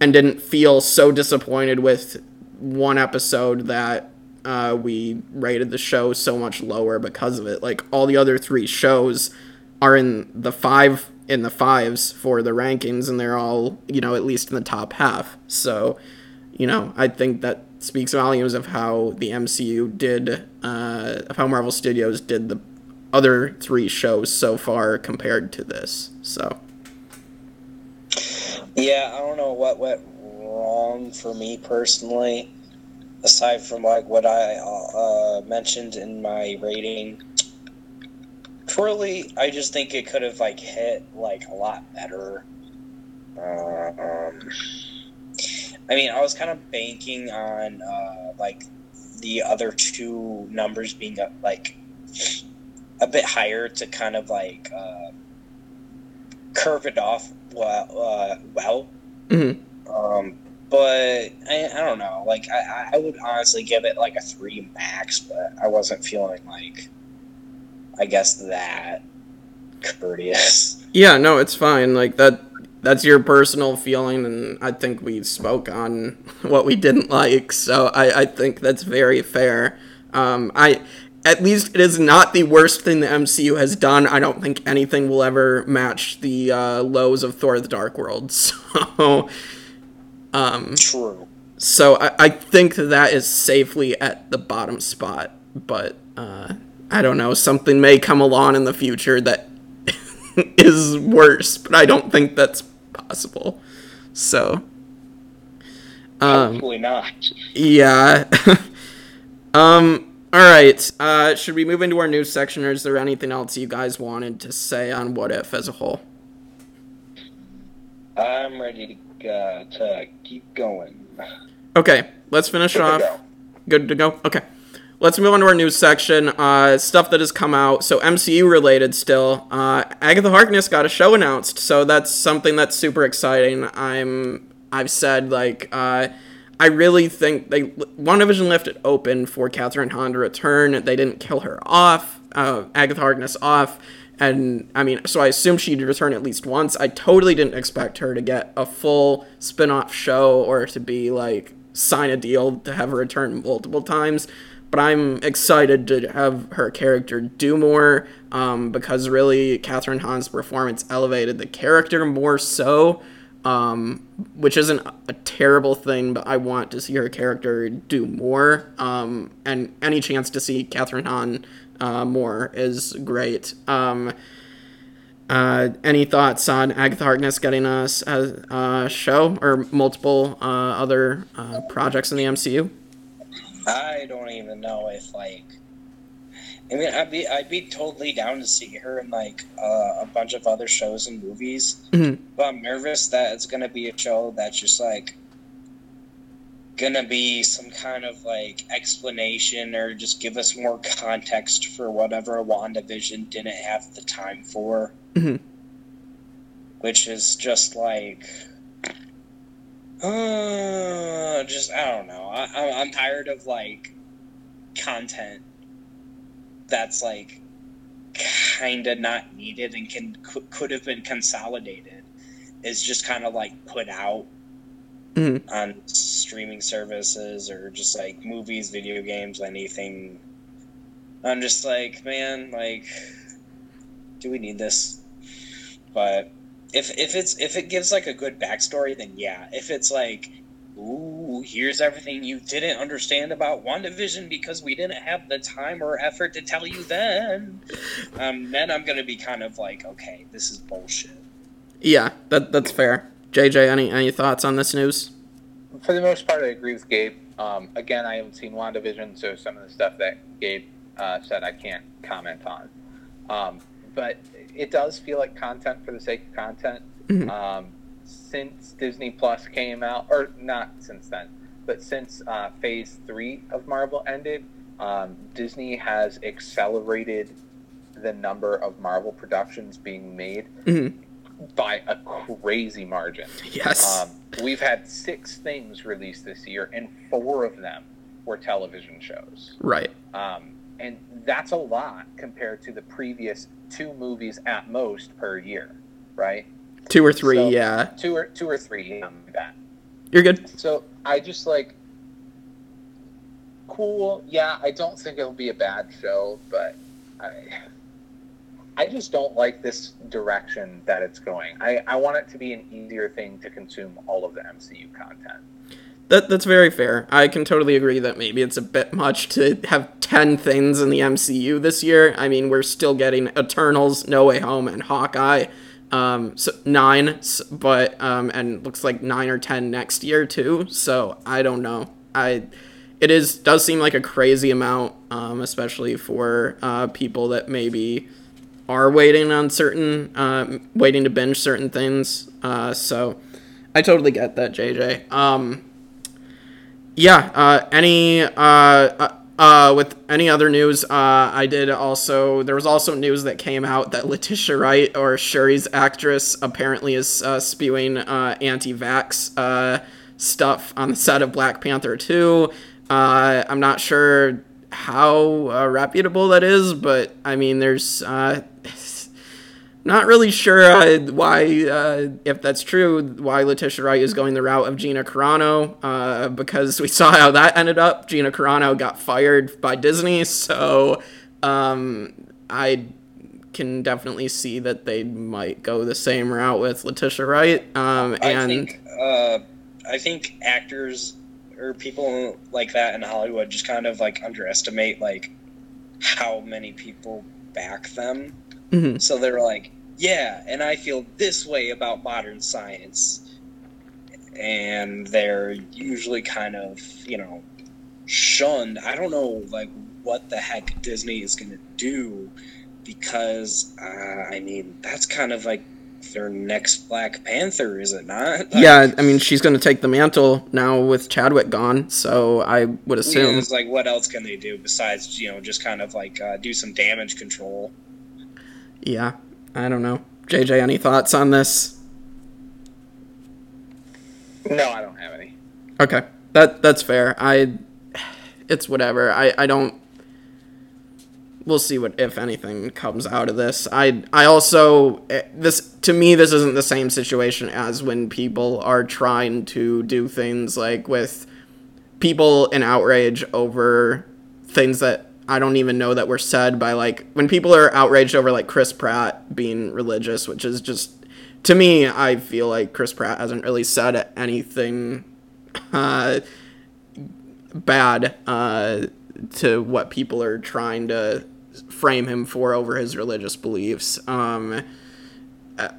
and didn't feel so disappointed with one episode that uh, we rated the show so much lower because of it. Like all the other three shows are in the five in the fives for the rankings, and they're all you know at least in the top half. So, you know, I think that speaks volumes of how the MCU did, uh, of how Marvel Studios did the other three shows so far compared to this. So, Yeah, I don't know what went wrong for me personally, aside from like what I uh, mentioned in my rating. Truly, I just think it could have like hit like a lot better. Uh, um, I mean, I was kind of banking on uh, like the other two numbers being uh, like a bit higher to kind of like uh, curve it off well. Uh, well. mhm. Um, but I, I don't know. Like I, I would honestly give it like a three max, but I wasn't feeling like I guess that courteous. Yeah, no, it's fine. Like that that's your personal feeling and I think we spoke on what we didn't like, so I, I think that's very fair. Um I at least it is not the worst thing the MCU has done. I don't think anything will ever match the uh, lows of Thor: The Dark World. So, um, True. so I, I think that, that is safely at the bottom spot. But uh, I don't know. Something may come along in the future that is worse, but I don't think that's possible. So, um, Hopefully not. yeah. um. All right. Uh, should we move into our news section, or is there anything else you guys wanted to say on What If as a whole? I'm ready to uh, to keep going. Okay. Let's finish Good to off. go. Good to go. Okay. Let's move on to our news section. Uh, stuff that has come out. So MCU related still. Uh, Agatha Harkness got a show announced, so that's something that's super exciting. I'm. I've said like. Uh, I really think they WandaVision left it open for Kathryn Hahn to return. They didn't kill her off, uh, Agatha Harkness off, and I mean, so I assume she'd return at least once. I totally didn't expect her to get a full spin-off show or to be like sign a deal to have her return multiple times. But I'm excited to have her character do more um, because really Kathryn Hahn's performance elevated the character more so um, which isn't a terrible thing, but I want to see her character do more. Um, and any chance to see Kathryn Hahn uh, more is great. Um, uh, any thoughts on Agatha Harkness getting us a, a show or multiple uh, other uh, projects in the MCU? I don't even know if like. I mean, I'd be I'd be totally down to see her in like uh, a bunch of other shows and movies, Mhm. but I'm nervous that it's gonna be a show that's just like gonna be some kind of like explanation or just give us more context for whatever WandaVision didn't have the time for, Mhm. which is just like. Uh, just I don't know. I, I'm I'm tired of like content that's like kind of not needed and can could, have been consolidated is just kind of like put out Mhm. on streaming services or just like movies, video games, anything. I'm just like, man, like, do we need this? But if if it's if it gives like a good backstory, then yeah. If it's like, ooh, here's everything you didn't understand about WandaVision because we didn't have the time or effort to tell you then, um, then I'm gonna be kind of like, okay, this is bullshit. Yeah, that that's fair. JJ, any any thoughts on this news? For the most part, I agree with Gabe. Um, again, I haven't seen WandaVision, so some of the stuff that Gabe uh, said I can't comment on. Um, but it does feel like content for the sake of content. Mhm. Um, since Disney Plus came out, or not since then, but since uh, Phase Three of Marvel ended, um, Disney has accelerated the number of Marvel productions being made Mhm. by a crazy margin. Yes. Um, we've had six things released this year, and four of them were television shows. right. Um, and that's a lot compared to the previous two movies at most per year, right? Two or three. So- yeah. Two or two or three. Um, that. You're good. So I just like cool. Yeah, I don't think it'll be a bad show, but I I just don't like this direction that it's going. I, I want it to be an easier thing to consume all of the MCU content. That that's very fair. I can totally agree that maybe it's a bit much to have ten things in the MCU this year. I mean, we're still getting Eternals, No Way Home, and Hawkeye. Um, so nine, but um, and looks like nine or ten next year too. So I don't know. I it is does seem like a crazy amount, um, especially for uh, people that maybe are waiting on certain, um, waiting to binge certain things. Uh, so I totally get that, JJ. Um, yeah. Uh, any uh, uh, uh, with any other news? Uh, I did also. There was also news that came out that Letitia Wright or Shuri's actress apparently is uh, spewing uh, anti-vax uh, stuff on the set of Black Panther 2. Uh, I'm not sure how reputable that is, but I mean, there's uh, not really sure uh, why, uh, if that's true, why Letitia Wright is going the route of Gina Carano, uh, because we saw how that ended up. Gina Carano got fired by Disney, so um, I can definitely see that they might go the same route with Letitia Wright. Um, and I think, uh, I think actors or people like that in Hollywood just kind of like underestimate like how many people back them. Mhm. So they're like, yeah, and I feel this way about modern science. And they're usually kind of, you know, shunned. I don't know, like, what the heck Disney is going to do because, uh, I mean, that's kind of like their next Black Panther, is it not? Like, yeah, I mean, she's going to take the mantle now with Chadwick gone, so I would Yeah, assume. it's like, what else can they do besides, you know, just kind of like uh, do some damage control? Yeah, I don't know. JJ, any thoughts on this? No, I don't have any. Okay, that that's fair. I, it's whatever. I I don't. We'll see what if anything comes out of this. I I also eh, this to me this isn't the same situation as when people are trying to do things like with people in outrage over things that I don't even know that were said by like when people are outraged over like Chris Pratt being religious, which is just to me, I feel like Chris Pratt hasn't really said anything uh, bad uh, to what people are trying to frame him for over his religious beliefs. Um,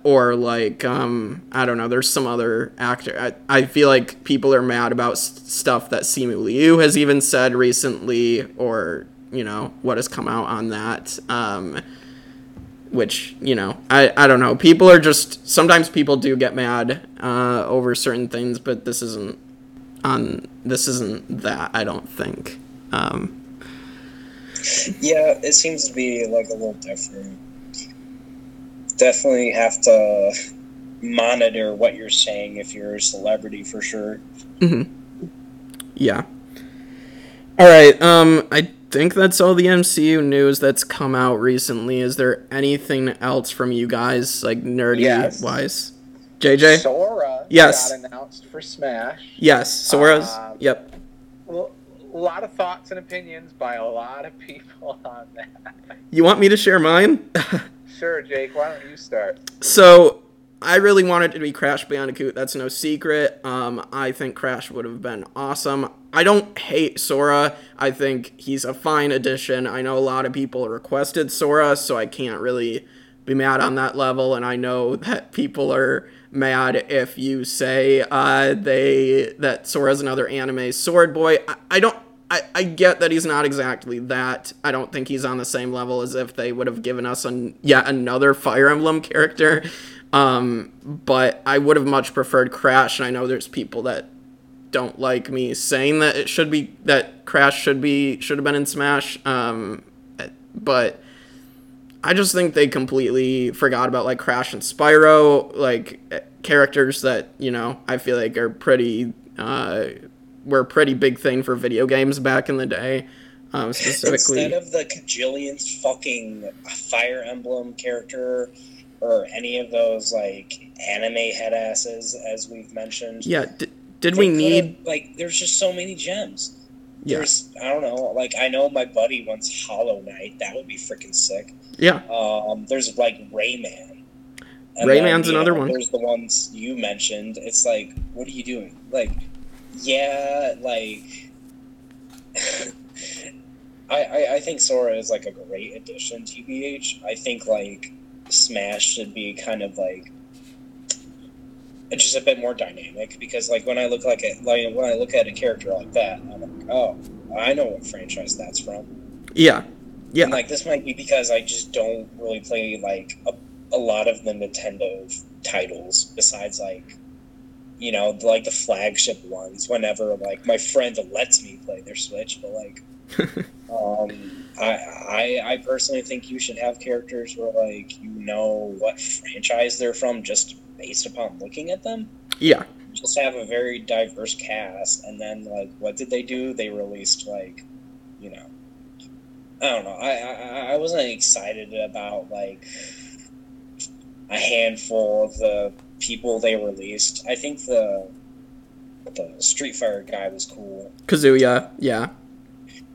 or like um, I don't know. There's some other actor. I, I feel like people are mad about s- stuff that Simu Liu has even said recently, or you know what has come out on that. Um, which you know I, I don't know people are just sometimes people do get mad uh, over certain things but this isn't on this isn't that i don't think um, Yeah, it seems to be like a little different. Definitely have to monitor what you're saying if you're a celebrity for sure. yeah all right um i think that's all the mcu news that's come out recently is there anything else from you guys like nerdy Yes. wise jj Sora Yes. got announced for Smash. yes sora's Um, yep Well, a lot of thoughts and opinions by a lot of people on that. you want me to share mine Sure, Jake, why don't you start? So I really wanted it to be Crash Bandicoot. That's no secret. Um, I think Crash would have been awesome. I don't hate Sora. I think he's a fine addition. I know a lot of people requested Sora, so I can't really be mad on that level. And I know that people are mad if you say uh, they that Sora's another anime sword boy. I, I don't. I, I get that he's not exactly that. I don't think he's on the same level as if they would have given us an, yet another Fire Emblem character. Um, but I would have much preferred Crash, and I know there's people that don't like me saying that it should be that Crash should be should have been in Smash. Um, but I just think they completely forgot about like Crash and Spyro, like characters that you know I feel like are pretty uh, were a pretty big thing for video games back in the day. Um, specifically, Instead of the Kajillion's fucking Fire Emblem character or any of those like anime headasses, as we've mentioned. yeah. D- did we need? like? There's just so many gems. Yeah, There's I don't know. Like I know my buddy wants Hollow Knight. That would be freaking sick. yeah, Um, there's like Rayman. And Rayman's then, another know, one. There's the ones you mentioned. It's like, what are you doing? Like, yeah, like. I, I, I think Sora is like a great addition, TBH. I think like Smash should be kind of like it's just a bit more dynamic because like when I look like at like when I look at a character like that, I'm like, oh, I know what franchise that's from. yeah, yeah. And like this might be because I just don't really play like a, a lot of the Nintendo titles besides like you know like the flagship ones whenever like my friend lets me play their Switch but like um I, I I personally think you should have characters where like you know what franchise they're from just based upon looking at them yeah, just have a very diverse cast, and then like, what did they do? They released like, you know, I don't know. I I, I wasn't excited about like a handful of the people they released. I think the the Street Fighter guy was cool. Kazuya, yeah.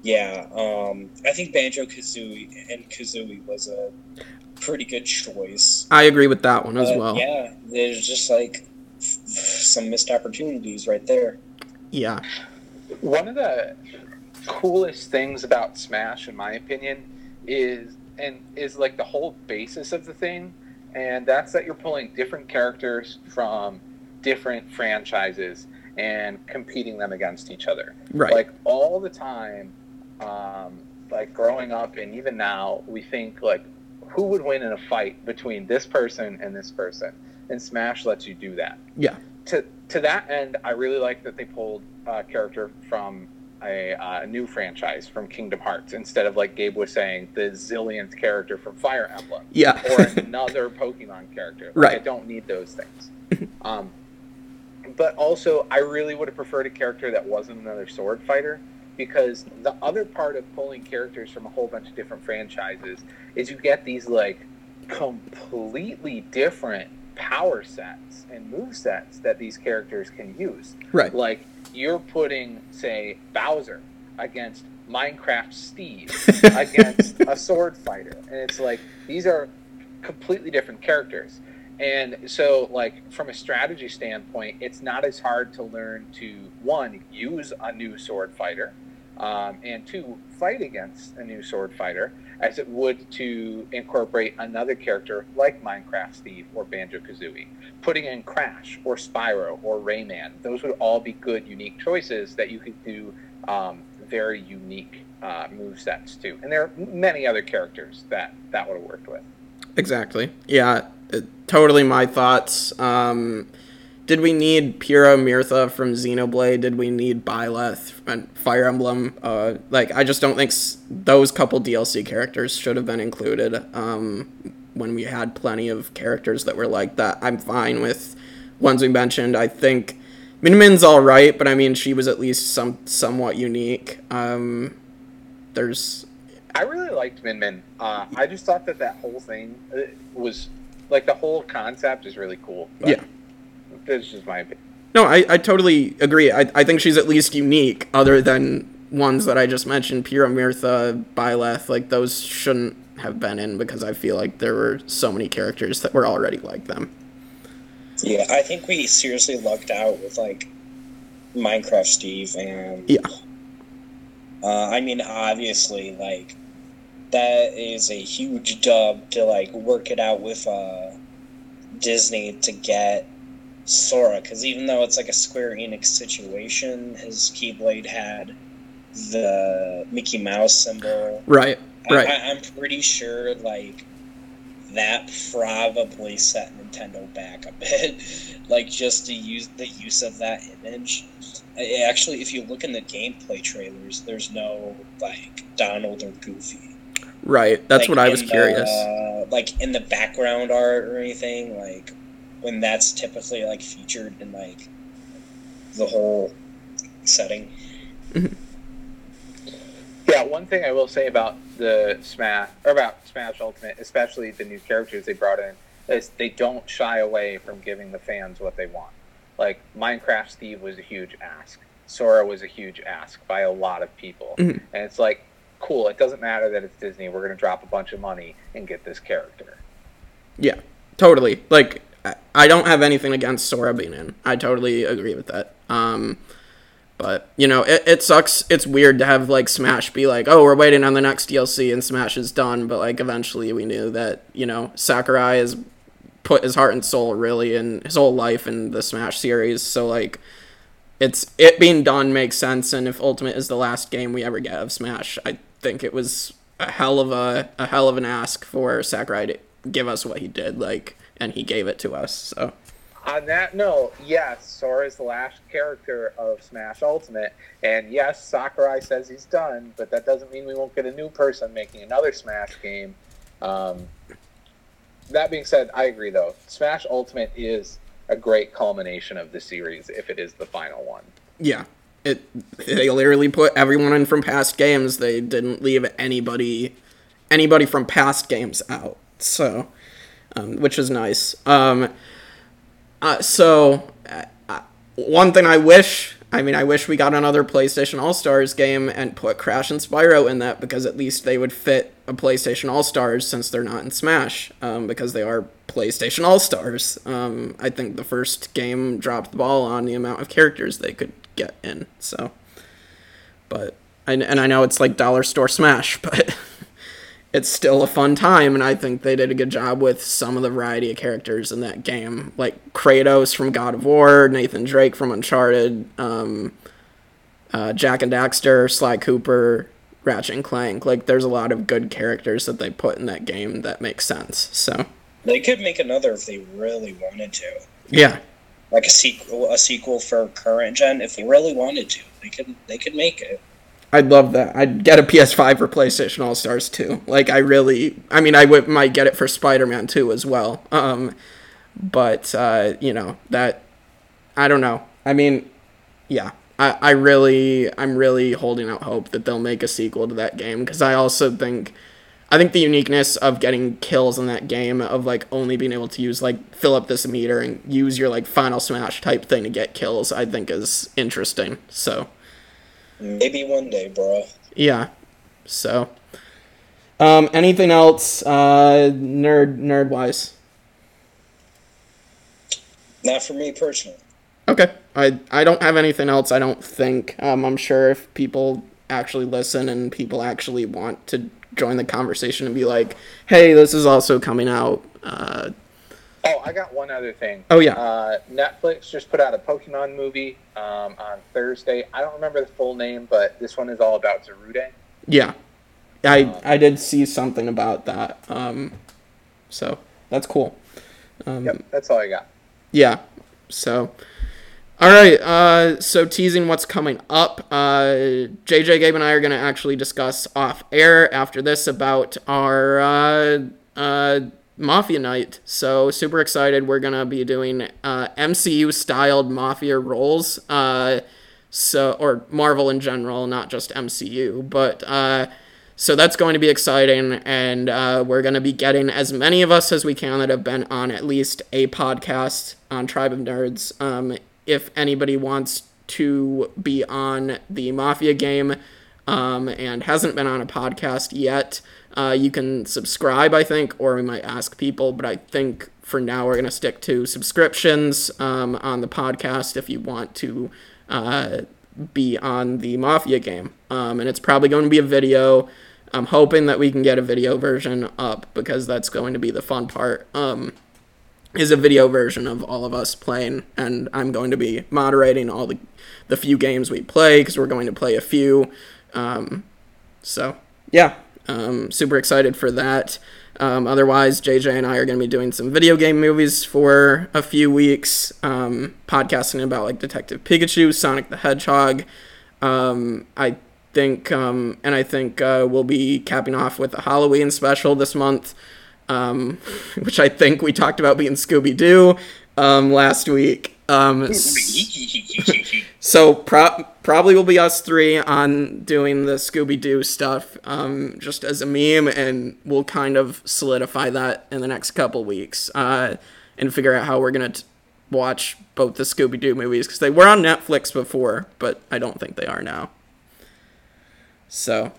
Yeah, um, I think Banjo Kazooie and Kazooie was a pretty good choice. I agree with that one as well. Yeah, there's just like some missed opportunities right there. Yeah. One of the coolest things about Smash, in my opinion, is and is like the whole basis of the thing, and that's that you're pulling different characters from different franchises and competing them against each other. Right. Like all the time, um, like growing up and even now, we think like who would win in a fight between this person and this person, and Smash lets you do that yeah. to to that end, I really like that they pulled a character from a uh, new franchise from Kingdom Hearts instead of like Gabe was saying the zillionth character from Fire Emblem Yeah. or another Pokemon character. Like, Right. I don't need those things. um, but also, I really would have preferred a character that wasn't another sword fighter because the other part of pulling characters from a whole bunch of different franchises is you get these like completely different power sets and move sets that these characters can use. right. Like you're putting, say, Bowser against Minecraft Steve against a sword fighter, and it's like these are completely different characters. And so, like from a strategy standpoint, it's not as hard to learn to one use a new sword fighter, um, and two fight against a new sword fighter as it would to incorporate another character like Minecraft Steve or Banjo Kazooie. Putting in Crash or Spyro or Rayman, those would all be good, unique choices that you could do um, very unique uh, move sets to. And there are many other characters that that would have worked with. Exactly. Yeah. uh, Totally my thoughts. Um, did we need Pyra Mythra from Xenoblade? Did we need Byleth and Fire Emblem? Uh, like, I just don't think s- those couple DLC characters should have been included um, when we had plenty of characters that were like that. I'm fine with ones we mentioned. I think Min Min's all right, but I mean, she was at least some somewhat unique. Um, there's I really liked Min Min. Uh, I just thought that that whole thing uh, was like the whole concept is really cool. But Yeah. This is just my opinion. No, I, I totally agree. I, I think she's at least unique, other than ones that I just mentioned, Pyra Mythra, Byleth. Like, those shouldn't have been in because I feel like there were so many characters that were already like them. Yeah, I think we seriously lucked out with like Minecraft Steve and Yeah. Uh, I mean, obviously, like that is a huge dub to like work it out with uh, Disney to get Sora, because even though it's like a Square Enix situation, his Keyblade had the Mickey Mouse symbol. Right, right. I, I'm pretty sure like that probably set Nintendo back a bit, like just to use the use of that image. I- Actually, if you look in the gameplay trailers, there's no like Donald or Goofy. right. That's Like, what I was the, curious. uh, like in the background art or anything, like when that's typically like featured in like the whole setting. Yeah, one thing I will say about the Smash or about Smash Ultimate, especially the new characters they brought in, is they don't shy away from giving the fans what they want. Like Minecraft Steve was a huge ask. Sora was a huge ask by a lot of people. Mhm. And it's like, cool, it doesn't matter that it's Disney. We're going to drop a bunch of money and get this character. Yeah, totally. Like, I- don't have anything against Sora being in. I totally agree with that. Um, but you know, it, it sucks. It's weird to have like Smash be like, oh, we're waiting on the next DLC and Smash is done. But like, eventually we knew that you know Sakurai has put his heart and soul really and his whole life in the Smash series. So like, it's it being done makes sense. And if Ultimate is the last game we ever get of Smash, I think it was a hell of a a hell of an ask for Sakurai to give us what he did. Like, and he gave it to us. So On that note, yes, Sora is the last character of Smash Ultimate, and yes, Sakurai says he's done, but that doesn't mean we won't get a new person making another Smash game. Um, that being said, I agree though. Smash Ultimate is a great culmination of the series if it is the final one. Yeah. It they literally put everyone in from past games. They didn't leave anybody anybody from past games out. So, um, which is nice. Um, uh, so, uh, uh, one thing I wish, I mean, I wish we got another PlayStation All Stars game and put Crash and Spyro in that because at least they would fit a PlayStation All Stars since they're not in Smash, um, because they are PlayStation All Stars. Um, I think the first game dropped the ball on the amount of characters they could get in. So, but and and I know it's like dollar store Smash, but it's still a fun time, and I think they did a good job with some of the variety of characters in that game, like Kratos from God of War, Nathan Drake from Uncharted, um, uh, Jak and Daxter, Sly Cooper, Ratchet and Clank. Like, there's a lot of good characters that they put in that game that make sense. So They could make another if they really wanted to. yeah, Like a sequel, a sequel for current gen. If they really wanted to, they could. They could make it. I'd love that. I'd get a PS5 for PlayStation All Stars too. Like I really, I mean, I might get it for Spider Man 2 as well. Um, but uh, you know that, I don't know. I mean, yeah, I, I really, I'm really holding out hope that they'll make a sequel to that game because I also think, I think the uniqueness of getting kills in that game of like only being able to use like fill up this meter and use your like final smash type thing to get kills, I think is interesting. So. Maybe one day, bro. Yeah. So, um, anything else, uh, nerd nerd wise? Not for me personally. Okay. I I don't have anything else. I don't think. Um, I'm sure if people actually listen and people actually want to join the conversation and be like, "Hey, this is also coming out." Uh, Oh, I got one other thing. oh yeah. Uh, Netflix just put out a Pokemon movie um, on Thursday. I don't remember the full name, but this one is all about Zarude. Yeah. I I did see something about that. Um, so that's cool. Um, Yep, that's all I got. Yeah. So, all right. Uh, so teasing what's coming up. Uh, JJ, Gabe, and I are going to actually discuss off air after this about our uh, uh, Mafia night. So super excited. We're to be doing uh, MCU styled Mafia roles. Uh, so or Marvel in general, not just MCU, but. Uh, so that's going to be exciting, and uh, we're going to be getting as many of us as we can that have been on at least a podcast on Tribe of Nerds. Um, if anybody wants to be on the Mafia game um, and hasn't been on a podcast yet, uh, you can subscribe, I think, or we might ask people, but I think for now we're going to stick to subscriptions um, on the podcast if you want to uh, be on the Mafia game. Um, and it's probably going to be a video. I'm hoping that we can get a video version up because that's going to be the fun part. Um, is a video version of all of us playing, and I'm going to be moderating all the the few games we play because we're going to play a few. Um, so yeah, um, super excited for that. Um, otherwise, JJ and I are going to be doing some video game movies for a few weeks, um, podcasting about like Detective Pikachu, Sonic the Hedgehog. Um, I think, um, and I think uh, we'll be capping off with a Halloween special this month, um, which I think we talked about being Scooby Doo um, last week. Um, so pro- probably will be us three on doing the Scooby Doo stuff, um, just as a meme, and we'll kind of solidify that in the next couple weeks, uh, and figure out how we're gonna t- watch both the Scooby Doo movies because they were on Netflix before, but I don't think they are now. So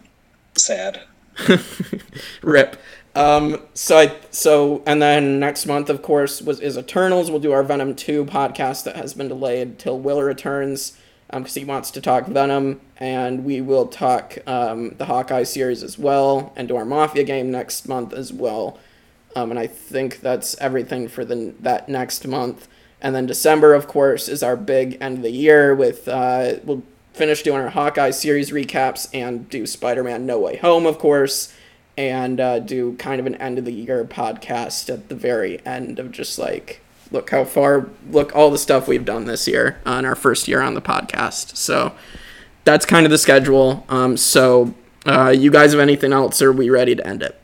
Sad. Rip. Um, so I so and then next month, of course, was is Eternals. We'll do our Venom two podcast that has been delayed till Will returns because he wants to talk Venom, and we will talk um, the Hawkeye series as well, and do our Mafia game next month as well. Um, and I think that's everything for the that next month. And then December, of course, is our big end of the year with uh, we'll finish doing our Hawkeye series recaps and do Spider-Man No Way Home, of course, and uh, do kind of an end of the year podcast at the very end of just like look how far look all the stuff we've done this year on our first year on the podcast. So that's kind of the schedule. Um, so uh, you guys have anything else? Are we ready to end it?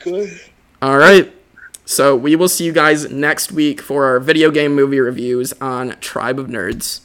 Good. All right. So we will see you guys next week for our video game movie reviews on Tribe of Nerds.